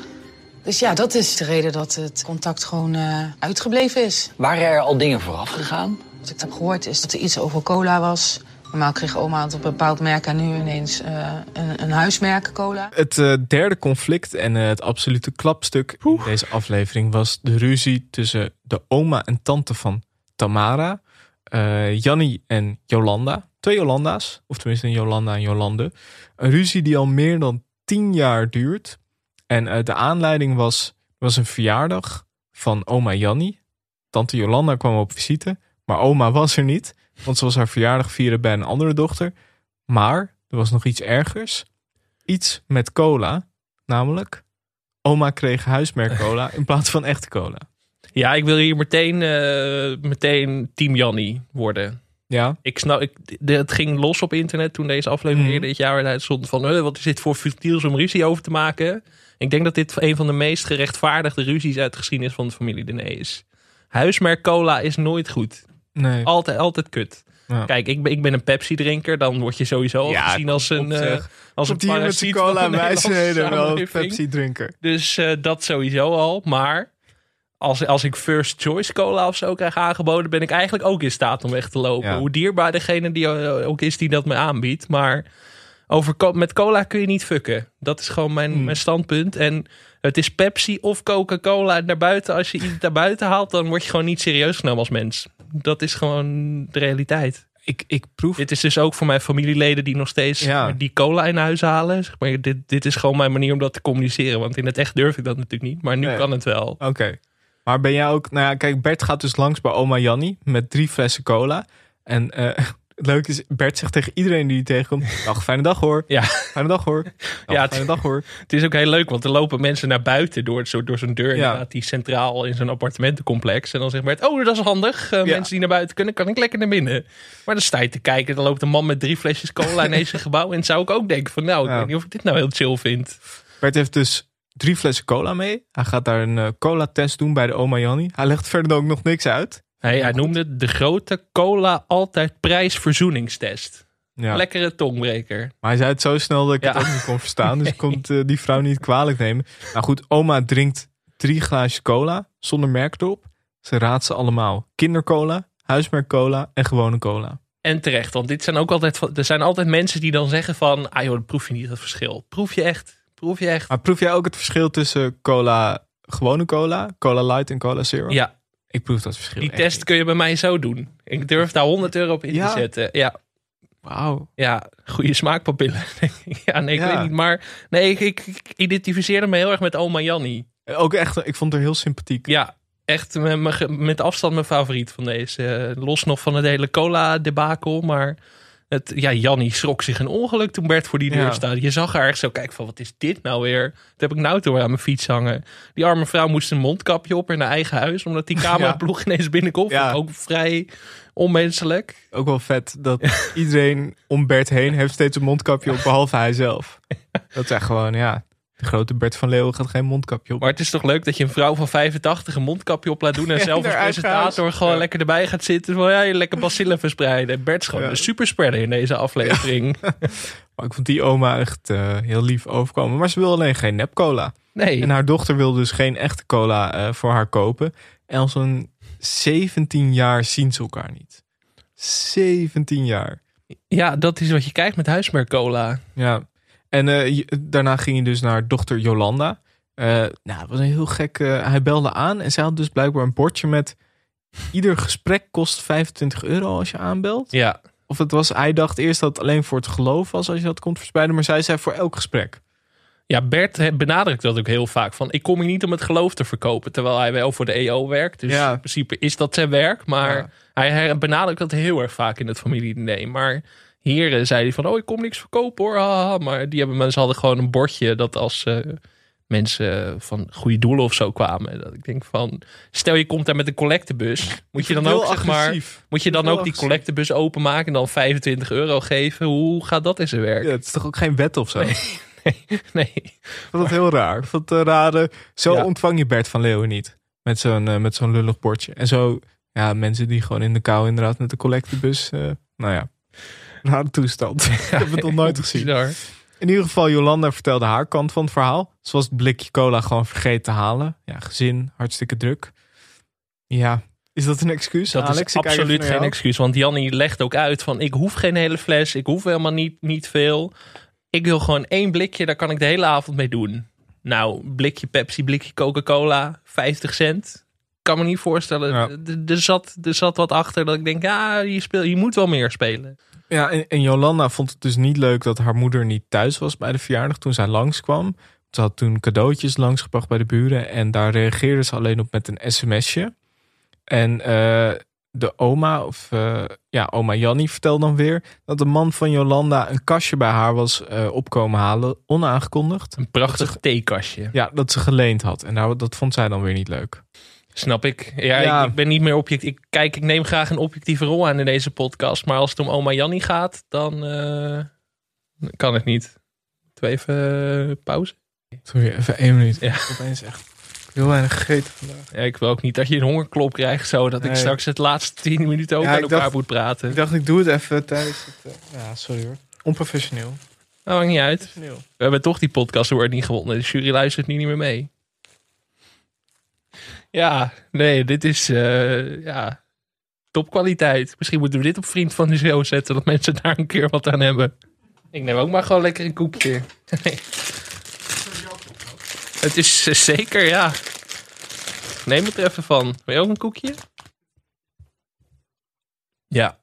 Dus ja, dat is de reden dat het contact gewoon eh, uitgebleven is. Waren er al dingen vooraf gegaan? Wat ik heb gehoord is dat er iets over cola was. Normaal kreeg oma het op een bepaald merk en nu ineens eh, een, een huismerk cola. het eh, derde conflict en eh, het absolute klapstuk in deze aflevering was de ruzie tussen de oma en tante van Tamara, eh Jannie en Jolanda. Twee Jolanda's, of tenminste een Jolanda en Jolande. Een ruzie die al meer dan tien jaar duurt. En eh, de aanleiding was, was een verjaardag van oma Jannie. Tante Jolanda kwam op visite, maar oma was er niet. Want ze was haar verjaardag vieren bij een andere dochter. Maar er was nog iets ergers. Iets met cola. Namelijk, oma kreeg huismerk cola in plaats van echte cola. Ja, ik wil hier meteen, eh, meteen Team Jannie worden. Ja, Ik snap, ik, de- het ging los op internet toen deze aflevering eerder dit jaar uitzond van eh, wat is dit voor futiels om ruzie over te maken. Ik denk dat dit een van de meest gerechtvaardigde ruzies uit de geschiedenis van de familie Dene is. Huismerk cola is nooit goed. Nee. Altijd, altijd kut. Ja. Kijk, ik ben, ik ben een Pepsi drinker. Dan word je sowieso al Ja, gezien als een, op, eh, zeg. als een met cola wijsheden wel een samenleving. Pepsi drinker. Dus eh, dat sowieso al. Maar als, als ik first choice cola of zo krijg aangeboden, ben ik eigenlijk ook in staat om weg te lopen. Ja. Hoe dierbaar degene die eh, ook is die dat me aanbiedt. Maar over, met cola kun je niet fucken. Dat is gewoon mijn, Hmm. mijn standpunt. En het is Pepsi of Coca-Cola. En daarbuiten, als je iets daarbuiten haalt, dan word je gewoon niet serieus genomen als mens. Dat is gewoon de realiteit. Ik, ik proef... Dit is dus ook voor mijn familieleden die nog steeds Ja. die cola in huis halen. Zeg maar, dit, dit is gewoon mijn manier om dat te communiceren. Want in het echt durf ik dat natuurlijk niet. Maar nu Nee. kan het wel. Oké. Maar ben jij ook... Nou ja, kijk, Bert gaat dus langs bij oma Jannie met drie flessen cola. En eh, het leuke is, Bert zegt tegen iedereen die hij tegenkomt... *laughs* Dag, fijne dag hoor. Ja. Fijne dag hoor. Dag, Ja, fijne dag hoor. *laughs* Het is ook heel leuk, want er lopen mensen naar buiten door, zo, door zo'n deur. Ja. Die centraal in zo'n appartementencomplex. En dan zegt Bert, oh, dat is handig. Ja. Mensen die naar buiten kunnen, kan ik lekker naar binnen. Maar dan sta je te kijken, dan loopt een man met drie flesjes cola in deze *laughs* gebouw. En zou ik ook denken van, nou, ik Ja. weet niet of ik dit nou heel chill vind. Bert heeft dus drie flessen cola mee. Hij gaat daar een eh, cola-test doen bij de oma Jannie. Hij legt verder ook nog niks uit. Hij, hij noemde het de grote cola altijd prijsverzoeningstest. Ja. Lekkere tongbreker. Maar hij zei het zo snel dat ik Ja. het ook niet kon verstaan. Dus ik kon *laughs* het, eh, die vrouw niet kwalijk nemen. Nou goed, oma drinkt drie glaasjes cola zonder merk erop. Ze raadt ze allemaal. Kindercola, huismerk cola en gewone cola. En terecht, want dit zijn ook altijd, er zijn altijd mensen die dan zeggen van, ah joh, dan proef je niet het verschil. Proef je echt, proef je echt. Maar proef jij ook het verschil tussen cola, gewone cola, cola light en cola zero? Ja, Ik proef dat verschil die test kun je bij mij zo doen. Ik durf daar 100 euro op in Ja? te zetten. Ja. Wauw. ja, goede smaakpapillen. *laughs* ja, nee, ik Ja. weet niet. Maar nee, ik, ik, ik identificeerde me heel erg met oma Jannie. Ook echt, ik vond haar heel sympathiek. Ja, echt met, met- met afstand mijn favoriet van deze. Eh, Los nog van het hele cola debakel, maar... Het, ja, Jannie schrok zich een ongeluk toen Bert voor die deur Ja. staat. Je zag haar echt zo kijken van, wat is dit nou weer? Toen heb ik een auto aan mijn fiets hangen. Die arme vrouw moest een mondkapje op in haar eigen huis... omdat die cameraploeg *laughs* ineens binnenkomt. Ja. Ook vrij onmenselijk. Ook wel vet dat iedereen om Bert heen heeft steeds een mondkapje op, behalve hij zelf. *laughs* Dat is echt gewoon, ja. De grote Bert van Leeuwen gaat geen mondkapje op. Maar het is toch leuk dat je een vrouw van 85 een mondkapje op laat doen... en Ja, *laughs* zelf als presentator gewoon Ja. lekker erbij gaat zitten. Van, ja, je lekker bacillen *laughs* verspreiden. En Bert is gewoon Ja. een superspreader in deze aflevering. *laughs* Maar ik vond die oma echt eh, heel lief overkomen. Maar ze wil alleen geen nepcola. Nee. En haar dochter wil dus geen echte cola eh, voor haar kopen. En al zo'n 17 jaar zien ze elkaar niet. 17 jaar. Ja, dat is wat je kijkt met huismerkcola. Ja. En eh, je- daarna ging hij dus naar dochter Jolanda. Eh, nou, het was een heel gek. eh, hij belde aan en zij had dus blijkbaar een bordje met. Ieder gesprek kost 25 euro als je aanbelt. Ja. Of het was, hij dacht eerst dat het alleen voor het geloof was als je dat komt verspreiden. Maar zij zei voor elk gesprek. Ja, Bert benadrukt dat ook heel vaak. Van, ik kom hier niet om het geloof te verkopen. Terwijl hij wel voor de EO werkt. Dus Ja. in principe is dat zijn werk. Maar Ja. hij benadrukt dat heel erg vaak in het familiediner. Maar hier eh, zei hij van, oh, ik kom niks verkopen hoor. haha. Maar die hebben mensen hadden gewoon een bordje dat als eh, mensen van goede doelen of zo kwamen. Dat ik denk van, stel je komt daar met een collectebus. Moet je dan ook, zeg maar, moet je dan ook die collectebus openmaken en dan 25 euro geven? Hoe gaat dat in zijn werk? Ja, het is toch ook geen wet of zo? Nee. *laughs* Ik vond het heel raar. Ik vond een rare. Zo Ja. ontvang je Bert van Leeuwen niet. Met zo'n eh, met zo'n lullig bordje. En zo, ja, mensen die gewoon in de kou inderdaad met de collectebus. eh nou ja, rare toestand. *laughs* Ik heb het nog nooit gezien. In ieder geval, Jolanda vertelde haar kant van het verhaal. Ze was het blikje cola gewoon vergeten te halen. Ja, gezin, hartstikke druk. Ja, is dat een excuus? Dat Alex, is absoluut naar geen excuus. Want Jannie legt ook uit van ik hoef geen hele fles. Ik hoef helemaal niet, niet veel. Ik wil gewoon één blikje. Daar kan ik de hele avond mee doen. Nou, blikje Pepsi, blikje Coca-Cola, 50 cent. Kan me niet voorstellen. Ja. Er, er, zat, er zat wat achter dat ik denk, ja, je, speel, je moet wel meer spelen. Ja, en, en Jolanda vond het dus niet leuk dat haar moeder niet thuis was bij de verjaardag toen zij langskwam. Ze had toen cadeautjes langsgebracht bij de buren en daar reageerde ze alleen op met een sms'je. En eh, de oma, of eh, ja, oma Jannie vertelde dan weer dat de man van Jolanda een kastje bij haar was eh, opkomen halen, onaangekondigd. Een prachtig theekastje. Ja, dat ze geleend had. En nou, dat vond zij dan weer niet leuk. Snap ik. Ja, Ja. Ik, ik ben niet meer objectief. Ik, kijk, ik neem graag een objectieve rol aan in deze podcast. Maar als het om oma Jannie gaat, dan eh, kan het niet. Doe even eh, pauze. Sorry, even één minuut. Ja. Opeens echt heel weinig gegeten vandaag. Ja, ik wil ook niet dat je een hongerklop krijgt, zo dat ik straks het laatste tien minuten ook Ja, ik elkaar dacht- moet praten. Ik dacht, ik doe het even tijdens het... eh, ja, sorry hoor. Onprofessioneel. Dat maakt niet uit. We hebben toch die podcast wordt niet gewonnen. De jury luistert nu niet meer mee. Ja, nee, dit is eh, ja, topkwaliteit. Misschien moeten we dit op Vriend van de Show zetten, dat mensen daar een keer wat aan hebben. Ik neem ook maar gewoon lekker een koekje. Nee. *laughs* Het is eh, zeker, ja. Neem het er even van. Wil je ook een koekje? Ja.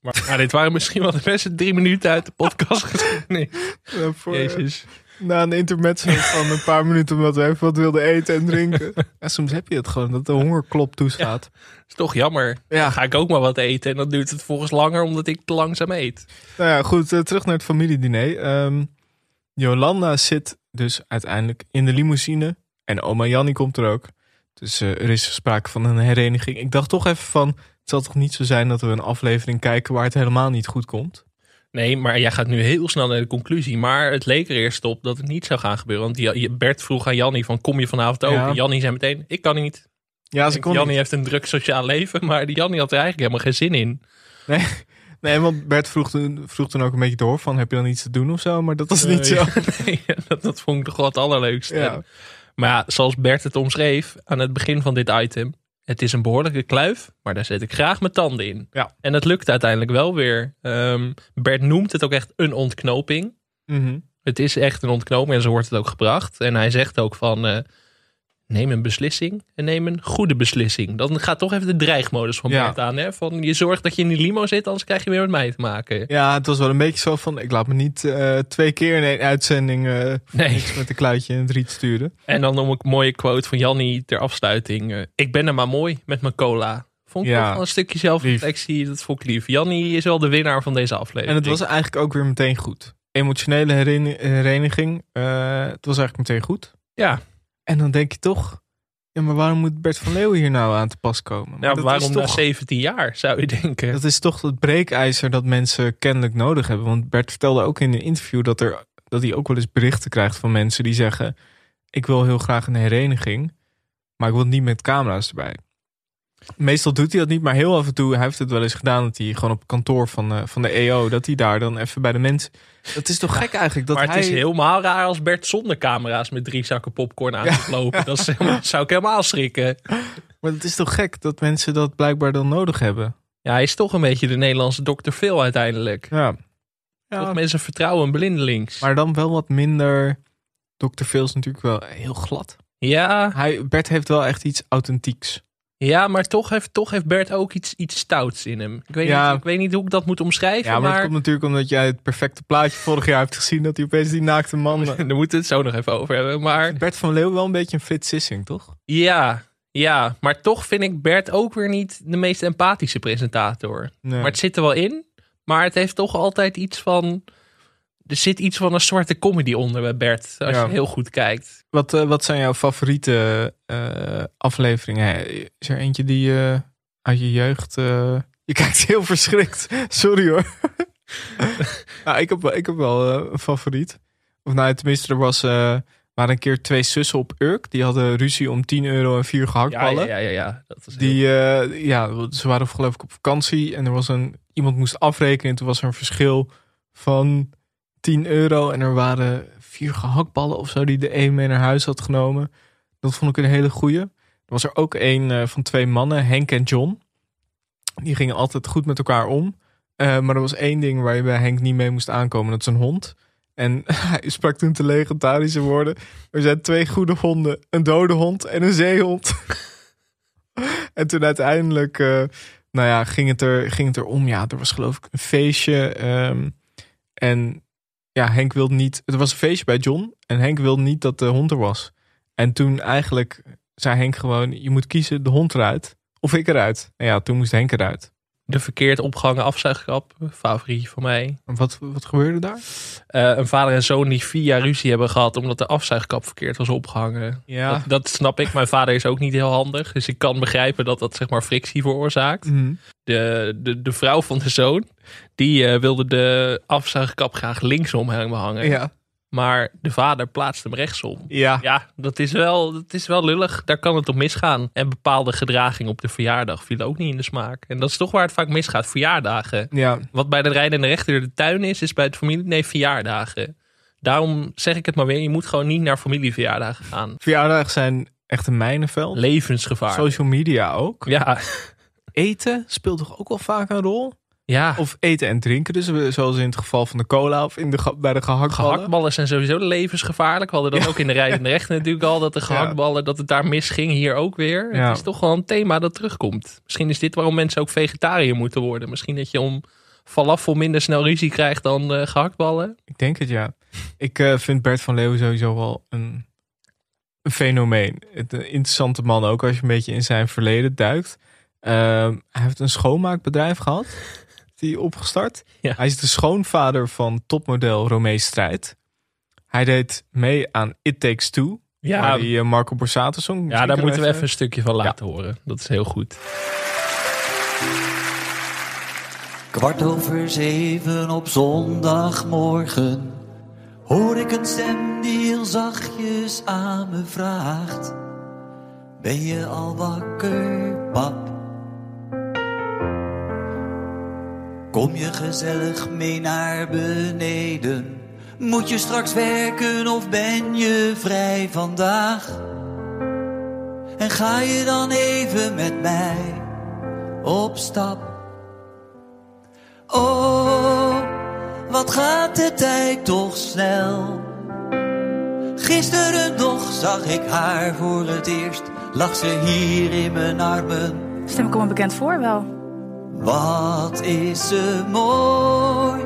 Maar dit waren misschien wel de beste drie minuten uit de podcast. *laughs* Nee. Ja, voor, eh, Jezus. Na een intermezzo van een paar minuten omdat we even wat wilden eten en drinken. *laughs* Ja, soms heb je het gewoon, dat de hongerklop toeslaat. is toch jammer. Ja. Dan ga ik ook maar wat eten en dan duurt het volgens langer omdat ik te langzaam eet. Nou ja, goed, eh, terug naar het familiediner. Ehm, Jolanda zit dus uiteindelijk in de limousine. En oma Jannie komt er ook. Dus eh, er is sprake van een hereniging. Ik dacht toch even van, het zal toch niet zo zijn dat we een aflevering kijken waar het helemaal niet goed komt. Nee, maar jij gaat nu heel snel naar de conclusie. Maar het leek er eerst op dat het niet zou gaan gebeuren. Want Bert vroeg aan Jannie van kom je vanavond ook? Ja. Jannie zei meteen, ik kan niet. Ja, ze kon Jannie heeft een druk sociaal leven, maar die Jannie had er eigenlijk helemaal geen zin in. Nee, nee, want Bert vroeg toen, vroeg toen ook een beetje door van, heb je dan iets te doen of zo? Maar dat was niet zo. *laughs* Nee, dat, dat vond ik toch wel het allerleukste. Ja. Maar ja, zoals Bert het omschreef aan het begin van dit item. Het is een behoorlijke kluif, maar daar zet ik graag mijn tanden in. Ja. En dat lukt uiteindelijk wel weer. Ehm, Bert noemt het ook echt een ontknoping. Mhm. Het is echt een ontknoping en zo wordt het ook gebracht. En hij zegt ook van, eh, neem een beslissing en neem een goede beslissing. Dan gaat toch even de dreigmodus van Ja. Bert aan. Hè? Van, je zorgt dat je in die limo zit, anders krijg je weer met mij te maken. Ja, het was wel een beetje zo van, ik laat me niet eh, twee keer in één uitzending eh Nee. met een kluitje in het riet sturen. En dan nog een mooie quote van Jannie ter afsluiting. eh, ik ben er maar mooi met mijn cola. Vond ik Ja. wel een stukje zelfreflectie. Dat vond ik lief. Jannie is wel de winnaar van deze aflevering. En het was eigenlijk ook weer meteen goed. Emotionele heren- hereniging, het was eigenlijk meteen goed. Ja, En dan denk je toch, ja, maar waarom moet Bert van Leeuwen hier nou aan te pas komen? Maar ja dat waarom is na toch, 17 jaar zou je denken? Dat is toch het breekijzer dat mensen kennelijk nodig hebben. Want Bert vertelde ook in een interview dat, er, dat hij ook wel eens berichten krijgt van mensen die zeggen... ik wil heel graag een hereniging, maar ik wil niet met camera's erbij. Meestal doet hij dat niet, maar heel af en toe, hij heeft het wel eens gedaan dat hij gewoon op kantoor van, eh, van de EO, dat hij daar dan even bij de mensen. Dat is toch gek eigenlijk dat maar hij. het is helemaal raar als Bert zonder camera's met drie zakken popcorn aan gaat lopen. Dat is *laughs* zou ik helemaal schrikken. Maar het is toch gek dat mensen dat blijkbaar dan nodig hebben. Ja, hij is toch een beetje de Nederlandse Dr. Phil uiteindelijk. Ja. Toch mensen vertrouwen blindelings. Maar dan wel wat minder. Dr. Phil is natuurlijk wel heel glad. Ja, Hij, Bert heeft wel echt iets authentieks. Ja maar toch heeft, toch heeft Bert ook iets, iets stouts in hem. Ik weet, Ja. niet, ik weet niet hoe ik dat moet omschrijven. Ja, maar, maar dat komt natuurlijk omdat jij het perfecte plaatje vorig jaar hebt gezien. Dat hij opeens die naakte man. *laughs* daar moeten we het zo nog even over hebben. Maar Bert van Leeuwen wel een beetje een Frits Sissing, toch? ja, ja, maar toch vind ik Bert ook weer niet de meest empathische presentator. Nee. Maar het zit er wel in. Maar het heeft toch altijd iets van... Er zit iets van een zwarte comedy onder bij Bert. Als Ja. je heel goed kijkt. Wat, eh, wat zijn jouw favoriete eh, afleveringen? Is er eentje die je uit je jeugd... eh, Je *laughs* kijkt heel verschrikt. Sorry hoor. *laughs* nou, ik, heb, wel- ik heb wel eh, een favoriet. Of nou, tenminste, er was, eh, waren een keer twee zussen op Urk. Die hadden ruzie om 10 euro en vier gehaktballen. ja, ja, ja, ja. Dat heel- Die, eh, ja, ze waren geloof ik op vakantie en er was een, iemand moest afrekenen. Toen was er een verschil van 10 euro en er waren vier gehaktballen of zo die de een mee naar huis had genomen. Dat vond ik een hele goeie. Er was er ook een eh, van twee mannen, Henk en John. Die gingen altijd goed met elkaar om. Eh, maar er was één ding waar je bij Henk niet mee moest aankomen. Dat is een hond. En *laughs* hij sprak toen de legendarische woorden. Er zijn twee goede honden. Een dode hond en een zeehond. *laughs* en toen uiteindelijk... eh, nou ja, ging het, er, ging het er om. Ja, er was geloof ik een feestje. ehm, en ja, Henk wilde niet... Het was een feestje bij John. En Henk wilde niet dat de hond er was. En toen eigenlijk zei Henk gewoon... Je moet kiezen, de hond eruit. Of ik eruit. En ja, toen moest Henk eruit. De verkeerd opgehangen afzuigkap. Favorietje van mij. Wat, wat gebeurde daar? Eh, een vader en zoon die vier jaar ruzie hebben gehad omdat de afzuigkap verkeerd was opgehangen. Ja. Dat, dat snap ik. Mijn vader is ook niet heel handig. Dus ik kan begrijpen dat dat zeg maar frictie veroorzaakt. Mhm. De, de, de vrouw van de zoon, die eh, wilde de afzuigkap graag linksom hangen. Ja. Maar de vader plaatste hem rechtsom. Ja. Ja, dat is, wel, dat is wel lullig. Daar kan het op misgaan. En bepaalde gedraging op de verjaardag viel ook niet in de smaak. En dat is toch waar het vaak misgaat. Verjaardagen. Ja. Wat bij de rijdende rechter de tuin is, is bij het familie... Nee, verjaardagen. Daarom zeg ik het maar weer. Je moet gewoon niet naar familieverjaardagen gaan. Verjaardagen zijn echt een mijnenveld. Levensgevaar. Social media ook. Ja, Eten speelt toch ook wel vaak een rol? Ja. Of eten en drinken. Dus we- zoals in het geval van de cola of in de, bij de gehaktballen. Gehaktballen zijn sowieso levensgevaarlijk. We hadden dat ook in de rijdende rechter natuurlijk al. Dat de gehaktballen, dat het daar misging. Hier ook weer. Het is toch wel een thema dat terugkomt. Misschien is dit waarom mensen ook vegetariër moeten worden. Misschien dat je om falafel minder snel ruzie krijgt dan eh, gehaktballen. Ik denk het, ja. Ik eh, vind Bert van Leeuwen sowieso wel een, een fenomeen. Het, een interessante man ook als je een beetje in zijn verleden duikt. Ehm, hij heeft een schoonmaakbedrijf gehad. Die opgestart. Ja. Hij is de schoonvader van topmodel Romee Strijd. Hij deed mee aan It Takes Two. Ja. die eh, Marco Borsato zong. Ja, daar moeten we even een stukje van laten horen. Dat is heel goed. Kwart over zeven op zondagmorgen hoor ik een stem die heel zachtjes aan me vraagt: Ben je al wakker, pap? Kom je gezellig mee naar beneden? Moet je straks werken of ben je vrij vandaag? En ga je dan even met mij op stap? Oh, wat gaat de tijd toch snel? Gisteren nog zag ik haar voor het eerst. Lag ze hier in mijn armen. Stem ik me bekend voor wel. Wat is ze mooi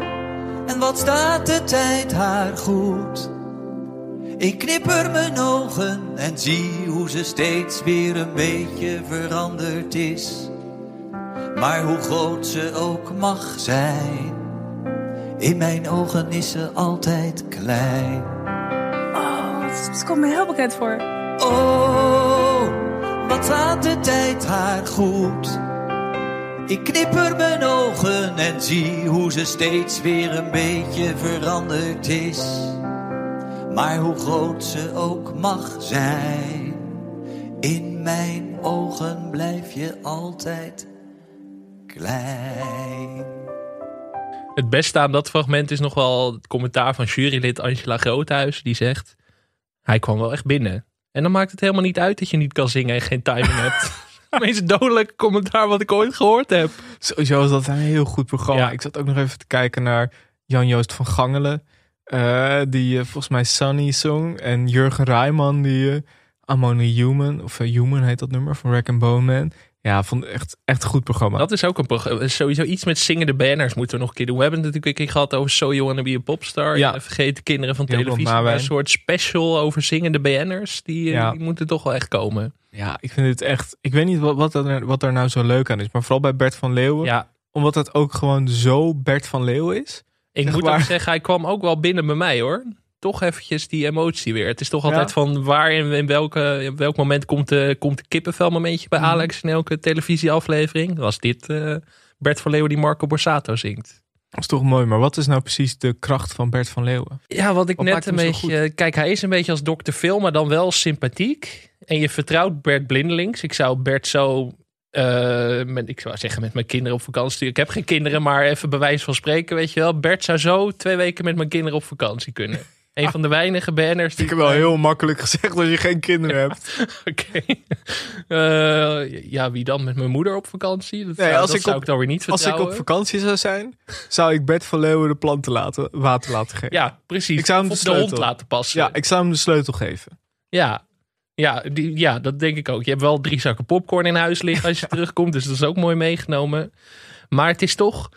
en wat staat de tijd haar goed. Ik knipper mijn ogen en zie hoe ze steeds weer een beetje veranderd is. Maar hoe groot ze ook mag zijn, in mijn ogen is ze altijd klein. Oh, het, komt me heel bekend voor. Oh, wat staat de tijd haar goed. Ik knipper mijn ogen en zie hoe ze steeds weer een beetje veranderd is. Maar hoe groot ze ook mag zijn, in mijn ogen blijf je altijd klein. Het beste aan dat fragment is nog wel het commentaar van jurylid Angela Groothuis. Die zegt, hij kwam wel echt binnen. En dan maakt het helemaal niet uit dat je niet kan zingen en geen timing hebt. *laughs* *laughs* Meest dodelijke commentaar wat ik ooit gehoord heb. Sowieso was dat een heel goed programma. Ik zat ook nog even te kijken naar Jan-Joost van Gangelen. eh, die eh, volgens mij Sunny zong. En Jurgen Rijman die uh, I'm Only Human. Of eh, Human heet dat nummer van Rack and Bone Man. Ja, vond echt, echt een goed programma. Dat is ook een programma. Sowieso iets met zingende banners moeten we nog een keer doen. We hebben het natuurlijk een keer gehad over So You Wanna Be a Popstar. Ja. Vergeten kinderen van televisie. Maar een soort special over zingende BN'ers. Die, eh, Ja. die moeten toch wel echt komen. Ja, ik vind het echt. Ik weet niet wat, wat, er, wat er nou zo leuk aan is. Maar vooral bij Bert van Leeuwen. Ja. Omdat het ook gewoon zo Bert van Leeuwen is. Ik Zeg moet maar. ook zeggen, hij kwam ook wel binnen bij mij hoor. Toch eventjes die emotie weer. Het is toch Ja. altijd van waar in, in, welke, in welk moment komt de, komt de kippenvel momentje bij Mhm. Alex in elke televisieaflevering. Was dit eh, Bert van Leeuwen die Marco Borsato zingt. Dat is toch mooi. Maar wat is nou precies de kracht van Bert van Leeuwen? Ja, wat ik Wat net een beetje. Kijk, hij is een beetje als Dr. Phil, maar dan wel sympathiek. En je vertrouwt Bert blindelings. Ik zou Bert zo. eh, met, ik zou zeggen met mijn kinderen op vakantie. sturen. Ik heb geen kinderen, maar even bewijs van spreken, weet je wel. Bert zou zo twee weken met mijn kinderen op vakantie kunnen. Een van de weinige banners die. Ik heb wel heel makkelijk gezegd als je geen kinderen hebt. *laughs* Oké. Eh, ja, wie dan? Met mijn moeder op vakantie? Dat, Nee, zou, als dat ik zou op- ik dan weer niet Als ik vertrouwen. op vakantie zou zijn, zou ik Bert van Leeuwen de planten laten, water laten geven. Ja, precies. Ik zou hem de de hond laten passen. Ja, ik zou hem de sleutel geven. Ja. Ja, die, ja, dat denk ik ook. Je hebt wel drie zakken popcorn in huis liggen als je *laughs* terugkomt. Dus dat is ook mooi meegenomen. Maar het is toch...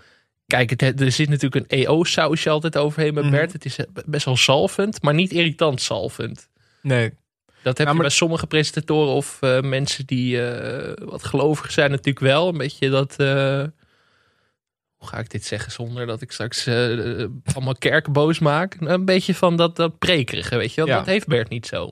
Kijk, het, er zit natuurlijk een EO-sausje altijd overheen met Mhm. Bert. Het is best wel zalvend, maar niet irritant zalvend. Nee. Dat heb je bij sommige presentatoren of eh, mensen die eh, wat gelovig zijn natuurlijk wel. Een beetje dat... eh, hoe ga ik dit zeggen zonder dat ik straks eh, eh, allemaal kerken boos maak? Een beetje van dat, dat prekerige, weet je wel. Ja. Dat heeft Bert niet zo.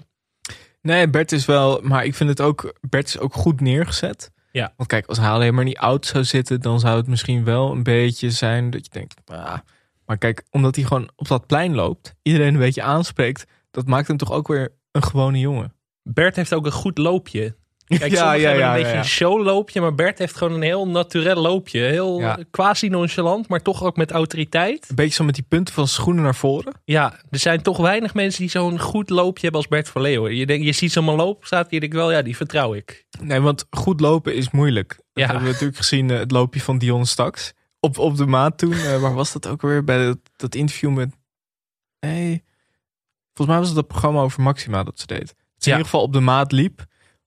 Nee, Bert is wel, maar ik vind het ook, Bert is ook goed neergezet. Ja. Want kijk, als hij alleen maar niet oud zou zitten, dan zou het misschien wel een beetje zijn dat je denkt, ah. maar kijk, omdat hij gewoon op dat plein loopt, iedereen een beetje aanspreekt, dat maakt hem toch ook weer een gewone jongen. Bert heeft ook een goed loopje. Kijk, Ja, sommigen ja, hebben ja, een beetje een showloopje, maar Bert heeft gewoon een heel naturel loopje. Heel Ja. quasi nonchalant, maar toch ook met autoriteit. Een beetje zo met die punten van schoenen naar voren. Ja, er zijn toch weinig mensen die zo'n goed loopje hebben als Bert van Leeuwen. Je, denkt, je ziet zo'n man lopen, staat je denkt wel, ja, die vertrouw ik. Nee, want goed lopen is moeilijk. Dat Ja. hebben we natuurlijk gezien, eh, het loopje van Dion Staks. Op, op de maat toen, eh, waar was dat ook weer? Bij dat, dat interview met... Nee, volgens mij was het dat programma over Maxima dat ze deed. Dat ze in ieder geval op de maat liep.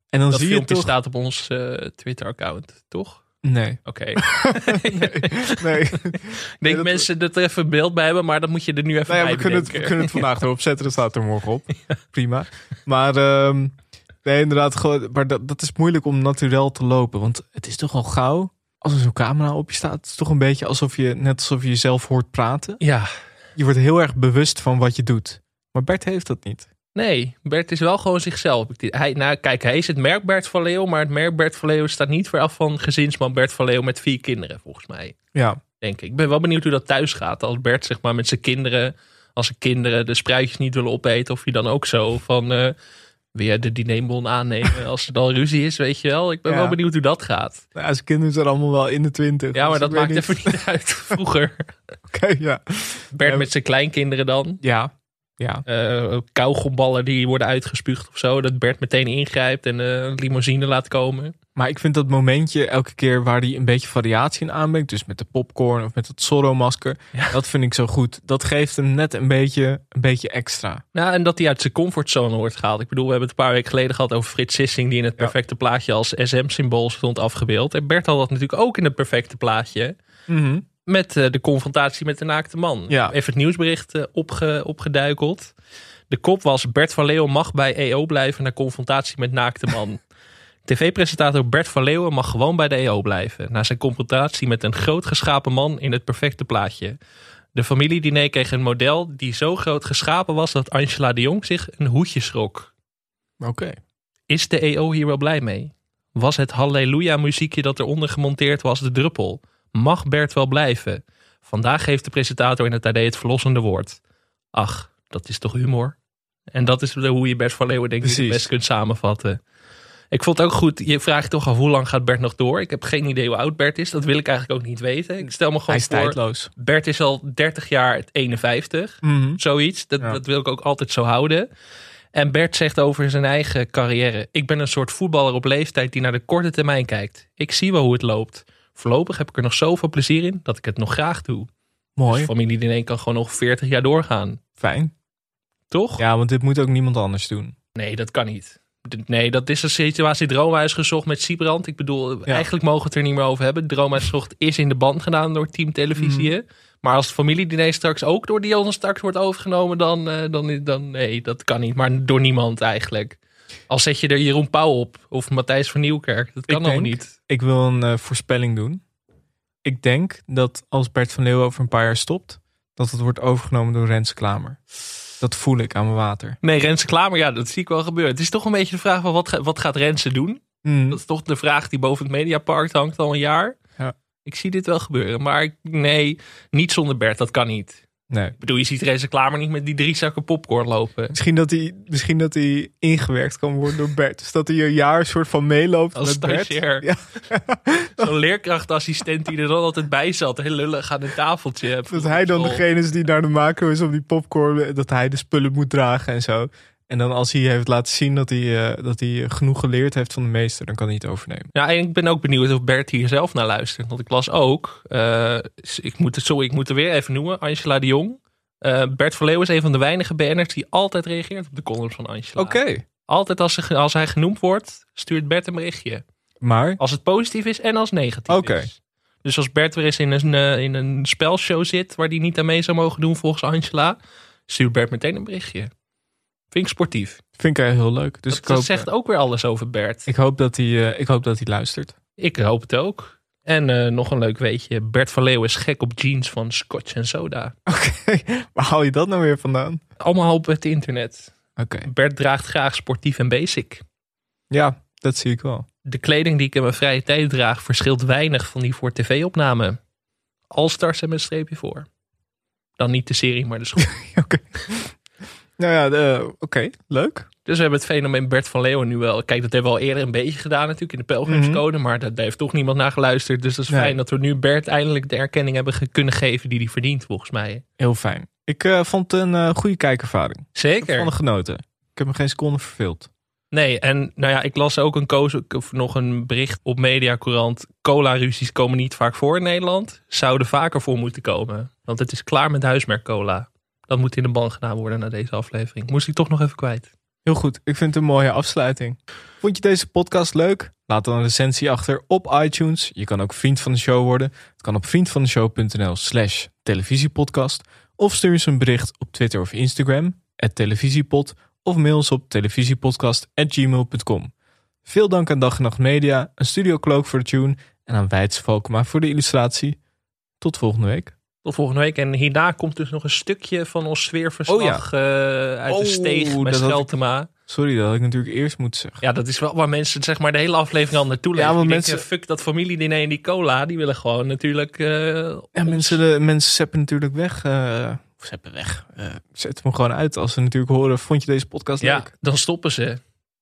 En dan dat zie je toch... staat op ons eh, Twitter-account, toch? Nee. Oké. *laughs* nee. Ik denk *laughs* mensen dat er even een beeld bij hebben, maar dat moet je er nu even Nou ja, bij we, kunnen het, we kunnen het vandaag erop zetten, dat staat er morgen op. *laughs* Prima. Maar ehm, nee, inderdaad, gewoon, maar dat, dat is moeilijk om naturel te lopen. Want het is toch al gauw, als er zo'n camera op je staat, het is toch een beetje alsof je, net alsof je jezelf hoort praten. Ja. Je wordt heel erg bewust van wat je doet. Maar Bert heeft dat niet. Nee, Bert is wel gewoon zichzelf. Hij, nou, kijk, hij is het merk Bert van Leeuw, maar het merk Bert van Leeuw staat niet ver af van gezinsman Bert van Leeuw met vier kinderen, volgens mij. Ja. Denk ik. Ik ben wel benieuwd hoe dat thuis gaat. Als Bert, zeg maar, met zijn kinderen, als zijn kinderen de spruitjes niet willen opeten, of je dan ook zo van eh, weer de dinerbon aannemen als er dan ruzie is, weet je wel. Ik ben Ja. wel benieuwd hoe dat gaat. Nou, zijn kinderen zijn allemaal wel in de twintig. Ja, maar dus dat maakt even niet *laughs* uit. Vroeger. *laughs* Oké, ja. Bert met zijn kleinkinderen dan. Ja. Ja. Eh, kauwgomballen die worden uitgespuugd of zo. Dat Bert meteen ingrijpt en eh, een limousine laat komen. Maar ik vind dat momentje elke keer waar hij een beetje variatie in aanbrengt. Dus met de popcorn of met het Zorro-masker. Dat vind ik zo goed. Dat geeft hem net een beetje, een beetje extra. Nou, en dat hij uit zijn comfortzone wordt gehaald. Ik bedoel, we hebben het een paar weken geleden gehad over Frits Sissing... die in het perfecte plaatje als SM-symbool stond afgebeeld. En Bert had dat natuurlijk ook in het perfecte plaatje... Mhm. Met eh, de confrontatie met de naakte man. Ja. Even het nieuwsbericht eh, opge, opgeduikeld. De kop was Bert van Leeuwen mag bij EO blijven... na confrontatie met naakte man. *laughs* TV-presentator Bert van Leeuwen mag gewoon bij de EO blijven... na zijn confrontatie met een groot geschapen man in het perfecte plaatje. De familiediner kreeg een model die zo groot geschapen was... dat Angela de Jong zich een hoedje schrok. Oké. Is de EO hier wel blij mee? Was het halleluja muziekje dat eronder gemonteerd was de druppel? Mag Bert wel blijven? Vandaag geeft de presentator in het AD het verlossende woord. Ach, dat is toch humor? En dat is hoe je Bert van Leeuwen denk ik het best kunt samenvatten. Ik vond het ook goed. Je vraagt toch af hoe lang gaat Bert nog door? Ik heb geen idee hoe oud Bert is. Dat wil ik eigenlijk ook niet weten. Ik stel me gewoon Hij is voor. tijdloos. Bert is al 30 jaar 51. Mhm. Zoiets. Dat, Ja. dat wil ik ook altijd zo houden. En Bert zegt over zijn eigen carrière. Ik ben een soort voetballer op leeftijd die naar de korte termijn kijkt. Ik zie wel hoe het loopt. Voorlopig heb ik er nog zoveel plezier in dat ik het nog graag doe. Mooi. Dus familie Diné kan gewoon nog 40 jaar doorgaan. Fijn. Toch? Ja, want dit moet ook niemand anders doen. Nee, dat kan niet. Nee, dat is een situatie Droomhuis gezocht met Siebrand. Ik bedoel, eigenlijk mogen we het er niet meer over hebben. Droomhuis gezocht is in de band gedaan door Team Televisie. Mhm. Maar als het familiediner straks ook door Dion straks wordt overgenomen, dan, eh, dan, dan nee, dat kan niet. Maar door niemand eigenlijk. Al zet je er Jeroen Pauw op of Matthijs van Nieuwkerk. Dat kan nog denk- niet. Ik wil een eh, voorspelling doen. Ik denk dat als Bert van Leeuwen over een paar jaar stopt, dat het wordt overgenomen door Rens Klamer. Dat voel ik aan mijn water. Nee, Renze Klamer, ja, dat zie ik wel gebeuren. Het is toch een beetje de vraag van wat, ga- wat gaat Renze doen? Mm. Dat is toch de vraag die boven het Mediapark hangt al een jaar. Ja. Ik zie dit wel gebeuren. Maar nee, niet zonder Bert. Dat kan niet. Nee. Ik bedoel, je ziet Renze Klamer niet met die drie zakken popcorn lopen. Misschien dat hij, misschien dat hij ingewerkt kan worden door Bert. Dus dat hij een jaar soort van meeloopt Als met Bert. stagiair. Ja. *laughs* Zo'n leerkrachtassistent die er dan altijd bij zat. Heel lullig aan een tafeltje. hebt. Dat hij dan degene is die naar de macro is om die popcorn. Dat hij de spullen moet dragen en zo. En dan als hij heeft laten zien dat hij, eh, dat hij genoeg geleerd heeft van de meester, dan kan hij het overnemen. Ja, en ik ben ook benieuwd of Bert hier zelf naar luistert. Want ik las ook, eh, ik moet het, sorry, ik moet er weer even noemen, Angela de Jong. Eh, Bert van Leeuwen is een van de weinige BN'ers die altijd reageert op de columns van Angela. Oké. Altijd als, ze, als hij genoemd wordt, stuurt Bert een berichtje. Maar, Als het positief is en als negatief Oké. is. Dus als Bert weer eens in een, in een spelshow zit waar hij niet aan mee zou mogen doen volgens Angela, stuurt Bert meteen een berichtje. Vind ik sportief. vind ik heel leuk. Dus dat ik hoop, zegt ook weer alles over Bert. ik, hoop dat hij, eh, ik hoop dat hij luistert. Ik hoop het ook. En eh, nog een leuk weetje. Bert van Leeuwen is gek op jeans van Scotch en Soda. *laughs* Waar haal je dat nou weer vandaan? Allemaal op het internet. Oké. Bert draagt graag sportief en basic. Ja, dat zie ik wel. De kleding die ik in mijn vrije tijd draag verschilt weinig van die voor tv-opname. All-stars hebben een streepje voor. Dan niet de serie, maar de schoen. *laughs* Nou ja, de- oké, leuk. Dus we hebben het fenomeen Bert van Leeuwen nu wel. Kijk, dat hebben we al eerder een beetje gedaan natuurlijk in de Pelgrimscode. Maar dat, daar heeft toch niemand naar geluisterd. Dus dat is fijn dat we nu Bert eindelijk de erkenning hebben kunnen geven die hij verdient volgens mij. Heel fijn. Ik eh, vond het een eh, goede kijkervaring. Ik Zeker. van genoten. Ik heb me geen seconde verveeld. Nee, en nou ja, ik las ook een koos, of nog een bericht op Mediacourant. Cola-ruzies komen niet vaak voor in Nederland. Zouden vaker voor moeten komen. Want het is klaar met huismerk cola. Dat moet in de ban gedaan worden na deze aflevering. Moest ik toch nog even kwijt. Heel goed, ik vind het een mooie afsluiting. Vond je deze podcast leuk? Laat dan een recensie achter op iTunes. Je kan ook vriend van de show worden. Het kan op vriendvandeshow.nl slash televisiepodcast. Of stuur eens een bericht op Twitter of Instagram, televisiepod. Of mail ons op televisiepodcast.gmail.com. Veel dank aan Dag en Nacht Media, een Studio Cloak voor de tune en aan Weids Valkema voor de illustratie. Tot volgende week. Tot volgende week. En hierna komt dus nog een stukje van ons sfeerverslag eh, uit Oh, de steeg bij dat had ik- Scheltema. Sorry, dat had ik natuurlijk eerst moeten zeggen. Ja, dat is wel waar mensen zeg maar de hele aflevering al naartoe Ja, leven. maar Die mensen- denken, fuck dat familiediner en die cola. Die willen gewoon natuurlijk... eh, Ja, mensen, de, mensen zeppen natuurlijk weg. eh of zeppen weg. eh zetten hem gewoon uit als ze natuurlijk horen. Vond je deze podcast ja, leuk? dan stoppen ze.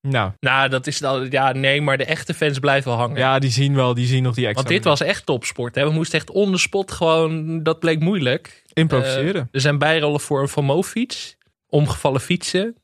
Nou, Nou, dat is dan... Ja, nee, maar de echte fans blijven wel hangen. ja, die zien wel, die zien nog die extra. Want dit was echt topsport. Hè? We moesten echt on the spot gewoon... Dat bleek moeilijk. Improviseren. Eh, er zijn bijrollen voor een Van Mo-fiets. Omgevallen fietsen.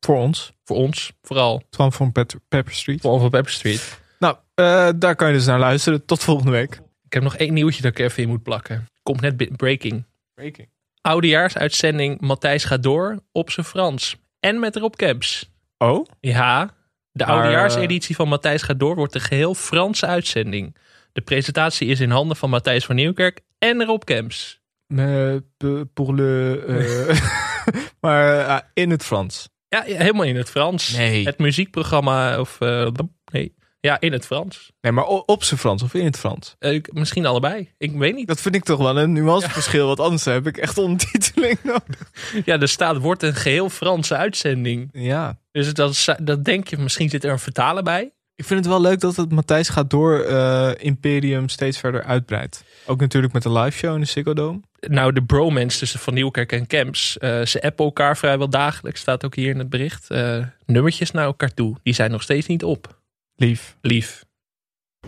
voor ons. Voor ons, vooral. Twan van Pet- Pepper Street. Voor van Pepper Street. Nou, eh, daar kan je dus naar luisteren. Tot volgende week. Ik heb nog één nieuwtje dat ik even in moet plakken. Komt net breaking. Breaking. Oudejaarsuitzending Matthijs gaat door op zijn Frans. En met Rob Kemps. Oh? Ja, de Maar, oudejaarseditie van Matthijs gaat door wordt een geheel Franse uitzending. De presentatie is in handen van Matthijs van Nieuwkerk en Rob Kemps. Pe- pour le... eh, *laughs* maar eh, in het Frans. Ja, ja, helemaal in het Frans. Nee. Het muziekprogramma, of eh, nee, ja, in het Frans. Nee, maar op zijn Frans of in het Frans. Eh, misschien allebei, ik weet niet. Dat vind ik toch wel een nuanceverschil. Want anders heb ik echt ondertiteling *laughs* nodig. Ja, er staat, wordt een geheel Franse uitzending. Ja. Dus dat, dat denk je, misschien zit er een vertaler bij. Ik vind het wel leuk dat het Matthijs gaat door eh, Imperium steeds verder uitbreidt. Ook natuurlijk met de live show in de Ziggo Dome. Nou, de bromance tussen Van Nieuwkerk en Kemps. eh, ze appen elkaar vrijwel dagelijks, staat ook hier in het bericht. Nummertjes naar elkaar toe, die zijn nog steeds niet op. Lief. Lief.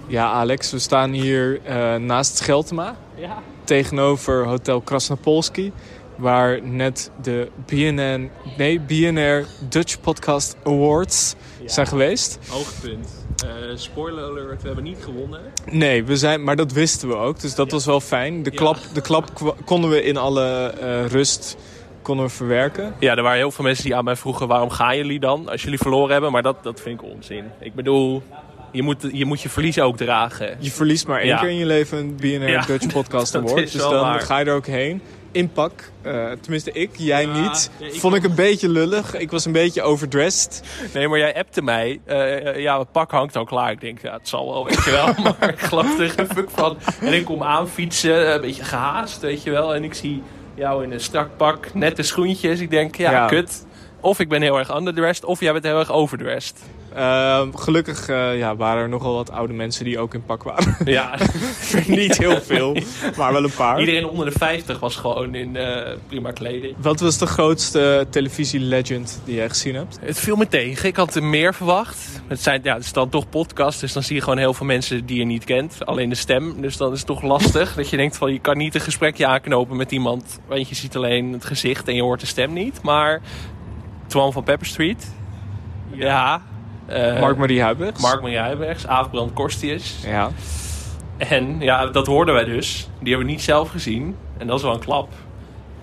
Ja, Alex, we staan hier eh, naast Scheltema. Ja. Tegenover Hotel Krasnopolski. Waar net de BNN, nee, BNR Dutch Podcast Awards zijn geweest. Hoogtepunt. Eh, spoiler alert, we hebben niet gewonnen. Nee, we zijn, maar dat wisten we ook. Dus dat was wel fijn. De klap, de klap konden we in alle eh, rust konden we verwerken. Ja, er waren heel veel mensen die aan mij vroegen... waarom gaan jullie dan als jullie verloren hebben? Maar dat, dat vind ik onzin. Ik bedoel, je moet je, moet je verlies ook dragen. Je verliest maar één Ja. keer in je leven een BNR Ja, Dutch *laughs* Podcast dat Award. is Dus dan waar. ga je er ook heen. In pak. Eh, tenminste ik, jij Ja, niet. ja, ik Vond ik een beetje lullig. Ik was een beetje overdressed. Nee, maar jij appte mij. eh, eh, ja, het pak hangt al klaar. Ik denk, ja, het zal wel, weet je wel. *laughs* Maar ik geloof er geen fuck van. En ik kom aanfietsen, een beetje gehaast, weet je wel. En ik zie jou in een strak pak, nette schoentjes. Ik denk, ja, Ja. kut. Of ik ben heel erg underdressed, of jij bent heel erg overdressed. Ehm, gelukkig eh, ja, waren er nogal wat oude mensen die ook in pak waren. Ja. *laughs* Niet heel veel, *laughs* maar wel een paar. Iedereen onder de 50 was gewoon in eh, prima kleding. Wat was de grootste televisie-legend die jij gezien hebt? Het viel me tegen. Ik had er meer verwacht. Het, zijn, ja, het is dan toch podcast, dus dan zie je gewoon heel veel mensen die je niet kent. Alleen de stem, dus dan is het toch lastig. *laughs* dat je denkt van, je kan niet een gesprekje aanknopen met iemand. Want je ziet alleen het gezicht en je hoort de stem niet. Maar Twan van Pepper Street. Ja. eh, Mark-Marie Huibrechts. Mark-Marie Huibrechts. Aafbrand Korstius. Ja. En ja, dat hoorden wij dus. Die hebben we niet zelf gezien. En dat is wel een klap.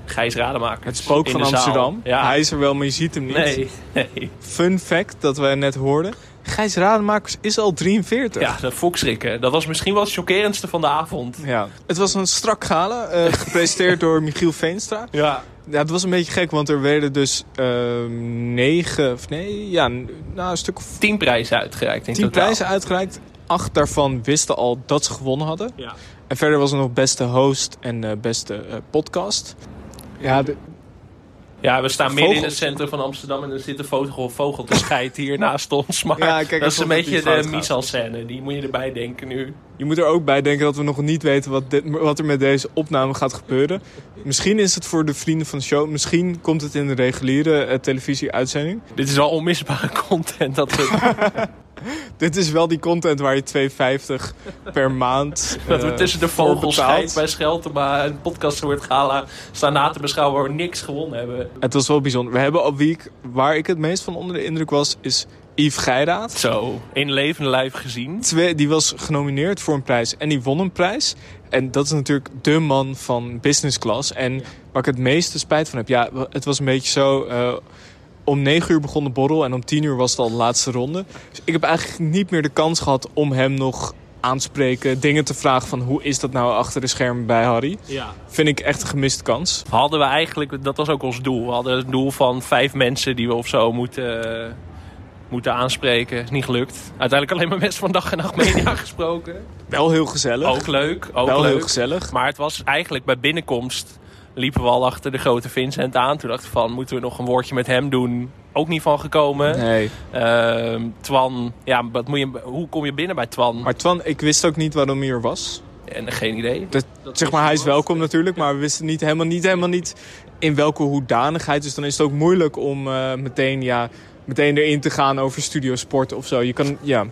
Gijs Rademaker. Het spook van. Amsterdam. Ja. Hij is er wel, maar je ziet hem niet. Nee, nee. Fun fact dat wij net hoorden. Gijs Rademakers is al 43. Ja, dat volksrikken. Dat was misschien wel het chockerendste van de avond. Ja. Het was een strak gala, eh, gepresenteerd door Michiel Veenstra. Ja. Ja, het was een beetje gek, want er werden dus ehm, negen, of nee, ja, nou, een stuk of Tien prijzen uitgereikt in tien totaal. prijzen uitgereikt. Acht daarvan wisten al dat ze gewonnen hadden. Ja. En verder was er nog beste host en eh, beste eh, podcast. Ja, de, Ja, we staan midden in het centrum van Amsterdam en er zit een vogel, vogel te scheiden hier naast ons. Maar Ja, kijk, dat is een beetje de gaat. mise en scène. Die moet je erbij denken nu. je moet er ook bij denken dat we nog niet weten wat, dit, wat er met deze opname gaat gebeuren. Misschien is het voor de vrienden van de show. Misschien komt het in de reguliere eh, televisieuitzending. Dit is wel onmisbare *laughs* content. Dat we, *laughs* *laughs* Dit is wel die content waar je 2,50 per maand. *laughs* dat we eh, tussen de vogels scheiden bij Scheltema en podcast wordt gala staan na te beschouwen waar we niks gewonnen hebben. Het was wel bijzonder. We hebben op wie ik, waar ik het meest van onder de indruk was, is Yves Geiraat. Zo, in levende lijf gezien. Twee, die was genomineerd voor een prijs en die won een prijs. En dat is natuurlijk de man van business class. En waar ik het meeste spijt van heb, ja, het was een beetje zo. eh, om negen uur begon de borrel en om tien uur was het al de laatste ronde. Dus ik heb eigenlijk niet meer de kans gehad om hem nog aanspreken, dingen te vragen van hoe is dat nou achter de schermen bij Harry. Ja. Vind ik echt een gemiste kans. Hadden we eigenlijk, dat was ook ons doel. We hadden het doel van vijf mensen die we of zo moeten, moeten aanspreken. Is niet gelukt. Uiteindelijk alleen maar mensen van dag en nacht media *laughs* gesproken. Wel heel gezellig. Ook leuk. Ook Wel leuk. heel gezellig. Maar het was eigenlijk bij binnenkomst liepen we al achter de grote Vincent aan. Toen dachten we van, moeten we nog een woordje met hem doen? Ook niet van gekomen. Nee. Ehm, Twan, ja, wat moet je, hoe kom je binnen bij Twan? Maar Twan, ik wist ook niet waarom hij er was. En geen idee. Dat, zeg maar, hij is welkom natuurlijk, maar we wisten niet helemaal niet, helemaal niet in welke hoedanigheid. Dus dan is het ook moeilijk om eh, meteen, ja, meteen erin te gaan over studio sport of zo. Je kan, ja,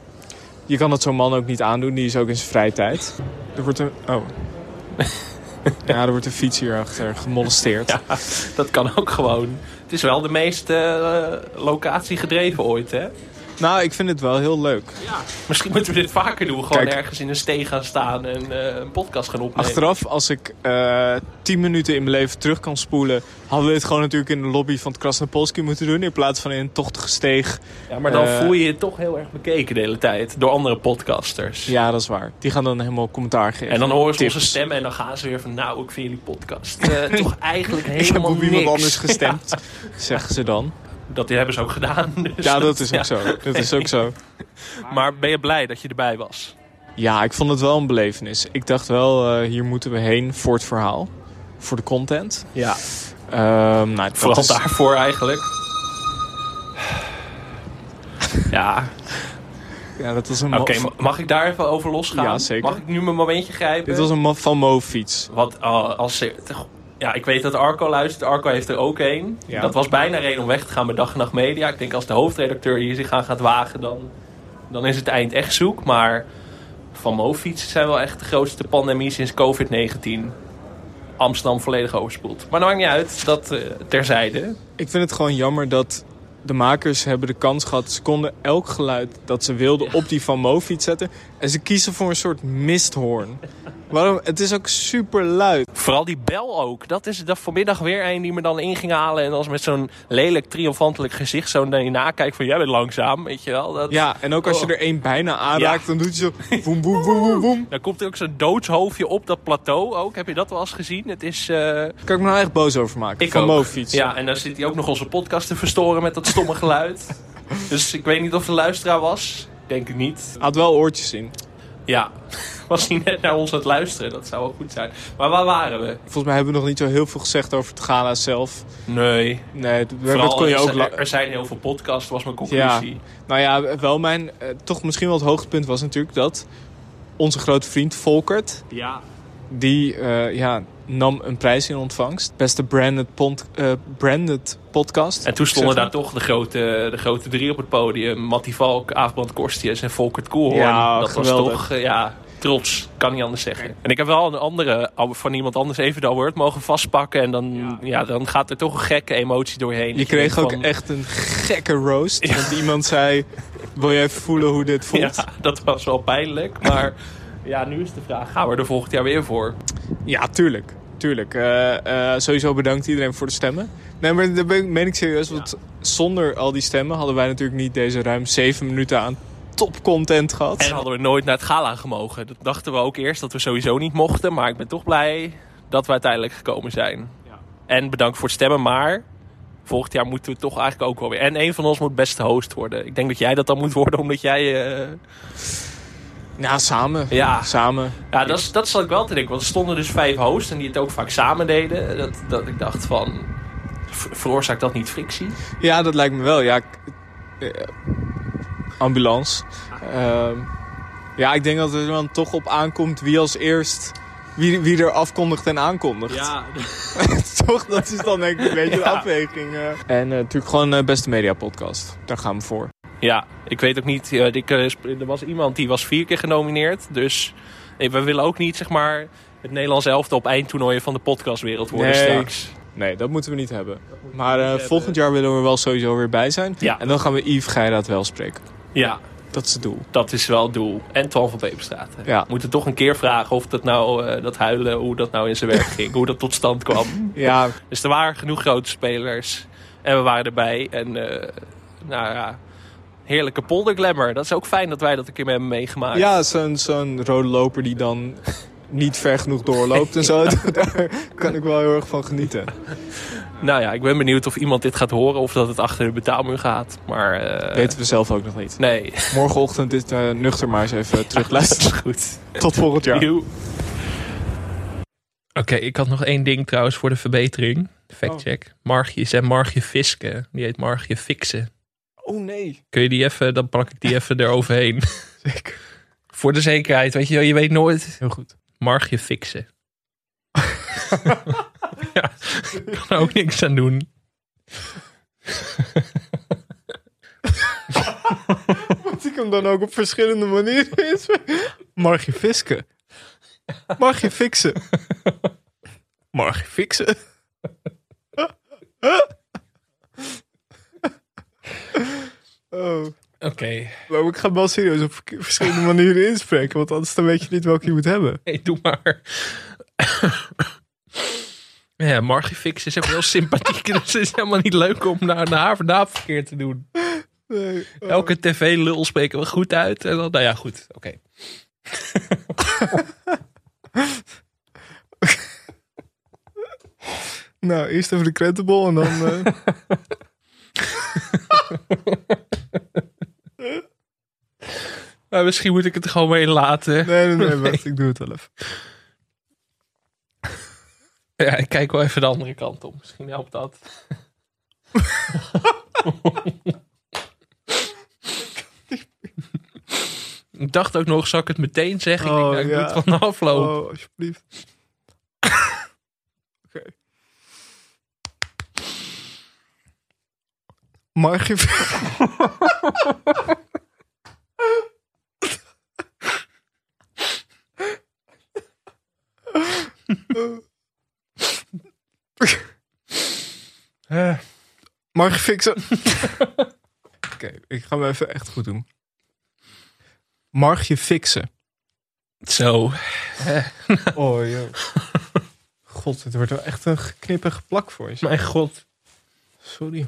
je kan dat zo'n man ook niet aandoen, die is ook in zijn vrije tijd. Er wordt een, oh. *laughs* ja, er wordt een fiets hierachter gemolesteerd. Dat kan ook gewoon. Het is wel de meest eh, locatiegedreven ooit, hè? Nou, ik vind het wel heel leuk. Misschien moeten we dit vaker doen. Gewoon Kijk. ergens in een steeg gaan staan en eh, een podcast gaan opnemen. Achteraf, als ik eh tien minuten in mijn leven terug kan spoelen... hadden we dit gewoon natuurlijk in de lobby van het Krasnopolski moeten doen... in plaats van in een tochtige steeg. Ja, maar dan Eh, voel je je toch heel erg bekeken de hele tijd. Door andere podcasters. Ja, dat is waar. Die gaan dan helemaal commentaar geven. En dan horen ze onze stemmen en dan gaan ze weer van... Nou, ik vind jullie podcast *laughs* toch eigenlijk Ik heb helemaal op iemand niks. anders gestemd, *laughs* zeggen ze dan. Dat hebben ze ook gedaan. *laughs* dus Ja, dat is ook ja. zo. Dat is ook zo. *laughs* Maar ben je blij dat je erbij was? Ja, ik vond het wel een belevenis. Ik dacht wel, eh, hier moeten we heen voor het verhaal. Voor de content. Ja. Ehm, nou, Vooral is- daarvoor eigenlijk. *laughs* Ja, Ja, dat was een oké. mag ik daar even over losgaan? Ja, zeker. Mag ik nu mijn momentje grijpen? Dit was een Van Mo fiets. Wat uh, als ze- ja, ik weet dat Arco luistert. Arco heeft er ook een. Ja. Dat was bijna reden om weg te gaan bij Dag en Nacht Media. Ik denk als de hoofdredacteur hier zich aan gaat wagen, dan dan is het eind echt zoek. Maar van Mofiets zijn wel echt de grootste pandemie sinds COVID-19. Amsterdam volledig overspoeld. Maar dat maakt niet uit, dat eh, terzijde. Ik vind het gewoon jammer dat de makers hebben de kans gehad. Ze konden elk geluid dat ze wilden op die Van Moofiets zetten. En ze kiezen voor een soort misthoorn. Waarom? Het is ook super luid. Vooral die bel ook. Dat is er vanmiddag weer een die me dan in ging halen. En als met zo'n lelijk triomfantelijk gezicht zo naar je nakijkt van jij bent langzaam, weet je wel. Dat... Ja, en ook als je Oh. er één bijna aanraakt, Ja. dan doet je zo boem, boem, boem, boem, boem. Dan komt er ook zo'n doodshoofdje op dat plateau ook. Heb je dat wel eens gezien? Het is... eh, Kan ik me nou echt boos over maken. Ik van. Moofiets. Ja, en dan zit hij ook nog onze podcast te verstoren met dat stomme geluid. dus ik weet niet of de luisteraar was. Ik Denk het niet. Had wel oortjes in. Ja, *laughs* was hij net naar ons aan het luisteren. Dat zou wel goed zijn. Maar waar waren we? Volgens mij hebben we nog niet zo heel veel gezegd over het gala zelf. Nee. Nee, dat- Vooral, dat kon je er ook... la- Er zijn heel veel podcasts, was mijn Ja, conclusie. nou ja, wel mijn... eh, toch misschien wel het hoogtepunt was natuurlijk dat... onze grote vriend Volkert... Ja. die eh, ja, nam een prijs in ontvangst. Beste branded, pont, eh, branded podcast. En toen stonden daar toch de grote, de grote drie op het podium. Mattie Valk, Aafbrand Korstius en Volkert Koelhoorn. Ja, dat geweldig. was toch, eh, ja, trots. Kan niet anders zeggen. En ik heb wel een andere, van iemand anders even de award mogen vastpakken. En dan, ja. dan gaat er toch een gekke emotie doorheen. Je kreeg ook van- echt een gekke roast. Want iemand zei, wil je even voelen hoe dit voelt? Ja, dat was wel pijnlijk. Maar ja, nu is de vraag, gaan we er volgend jaar weer voor? Ja, tuurlijk. Tuurlijk. Eh, eh, sowieso bedankt iedereen voor de stemmen. Nee, maar dat ben ik- meen ik serieus. Want zonder al die stemmen hadden wij natuurlijk niet deze ruim zeven minuten aan topcontent gehad. En hadden we nooit naar het gala gemogen. Dat dachten we ook eerst dat we sowieso niet mochten. Maar ik ben toch blij dat we uiteindelijk gekomen zijn. En bedankt voor het stemmen, maar volgend jaar moeten we toch eigenlijk ook wel weer. En een van ons moet beste host worden. Ik denk dat jij dat dan moet worden, omdat jij... eh, Ja, samen. Ja. Samen. Ja, dat, dat zat ik wel te denken. Want er stonden dus vijf hosts en die het ook vaak samen deden. Dat, dat ik dacht van, ver- veroorzaakt dat niet frictie? Ja, dat lijkt me wel. Ja, eh, ambulance. Ehm, ja, ik denk dat het er dan toch op aankomt wie als eerst... Wie, wie er afkondigt en aankondigt. Ja, *laughs* toch? Dat is dan denk ik een beetje *laughs* de Ja. afweging. eh. En eh, natuurlijk gewoon beste media podcast. Daar gaan we voor. Ja, ik weet ook niet. eh, ik, eh, er was iemand die was vier keer genomineerd. Dus eh, we willen ook niet zeg maar, het Nederlands elftal op eindtoernooien van de podcastwereld worden Nee. straks. Nee, dat moeten we niet hebben. Maar eh, volgend jaar willen we er wel sowieso weer bij zijn. Ja. En dan gaan we Yves Geiraat wel spreken. Ja, Dat is het doel. dat is wel het doel. En Twan van Peperstraat. Ja. We moeten toch een keer vragen of dat nou, dat huilen, hoe dat nou in zijn werk ging. hoe dat tot stand kwam. *laughs* Ja, Dus er waren genoeg grote spelers. En we waren erbij. En eh, nou ja, heerlijke polderglammer. Dat is ook fijn dat wij dat een keer met hebben meegemaakt. ja zo'n zo'n rode loper die dan *laughs* niet ver genoeg doorloopt en zo. *laughs* Daar kan ik wel heel erg van genieten. Nou ja, ik ben benieuwd of iemand dit gaat horen of dat het achter de betaalmuur gaat. Maar eh, weten we zelf ook nog niet. nee, Morgenochtend dit eh, nuchter maar eens even dat *laughs* terugluisteren. is goed. Tot volgend jaar. Oké, ik had nog één ding trouwens voor de verbetering. Factcheck. Margje is en Margje Fiske. Die heet Margje Fixen. Oh nee. Kun je die even, dan plak ik die even eroverheen. *laughs* Zeker. Voor de zekerheid, weet je wel, je weet nooit. Heel goed. Margje Fixen. *laughs* ja, ik kan er ook niks aan doen. *laughs* Moet ik hem dan ook op verschillende manieren inspreken? Mag je fisken? Mag je fixen? Mag je fixen? *laughs* Oh. Oké, Maar ik ga wel serieus op verschillende manieren inspreken. Want anders dan weet je niet welke je moet hebben. hey, doe maar. *laughs* ja, Margje Fixen is ook heel sympathiek. *laughs* dus het is helemaal niet leuk om naar, naar haar vandaag verkeerd te doen. Nee. oh. Elke tv-lul spreken we goed uit. En dan, nou ja, goed. Oké. Nou, eerst even de krentenbol en dan... eh, Maar *laughs* misschien moet ik het er gewoon mee laten. Nee, nee, *laughs* nee, wacht. Ik doe het wel even. Ja, ik kijk wel even de andere kant op. Misschien helpt dat. *laughs* ik dacht ook nog, zal ik het meteen zeggen? ik denk, Oh, nou, ik ja. doe het van afloop. Oh, alsjeblieft. Margie. Eh, mag je fixen. Oké, ik ga hem even echt goed doen. Margie fixen. Zo. Eh. Oh, joh. God, het wordt wel echt een geknippig plak voor je. Mijn god. Sorry.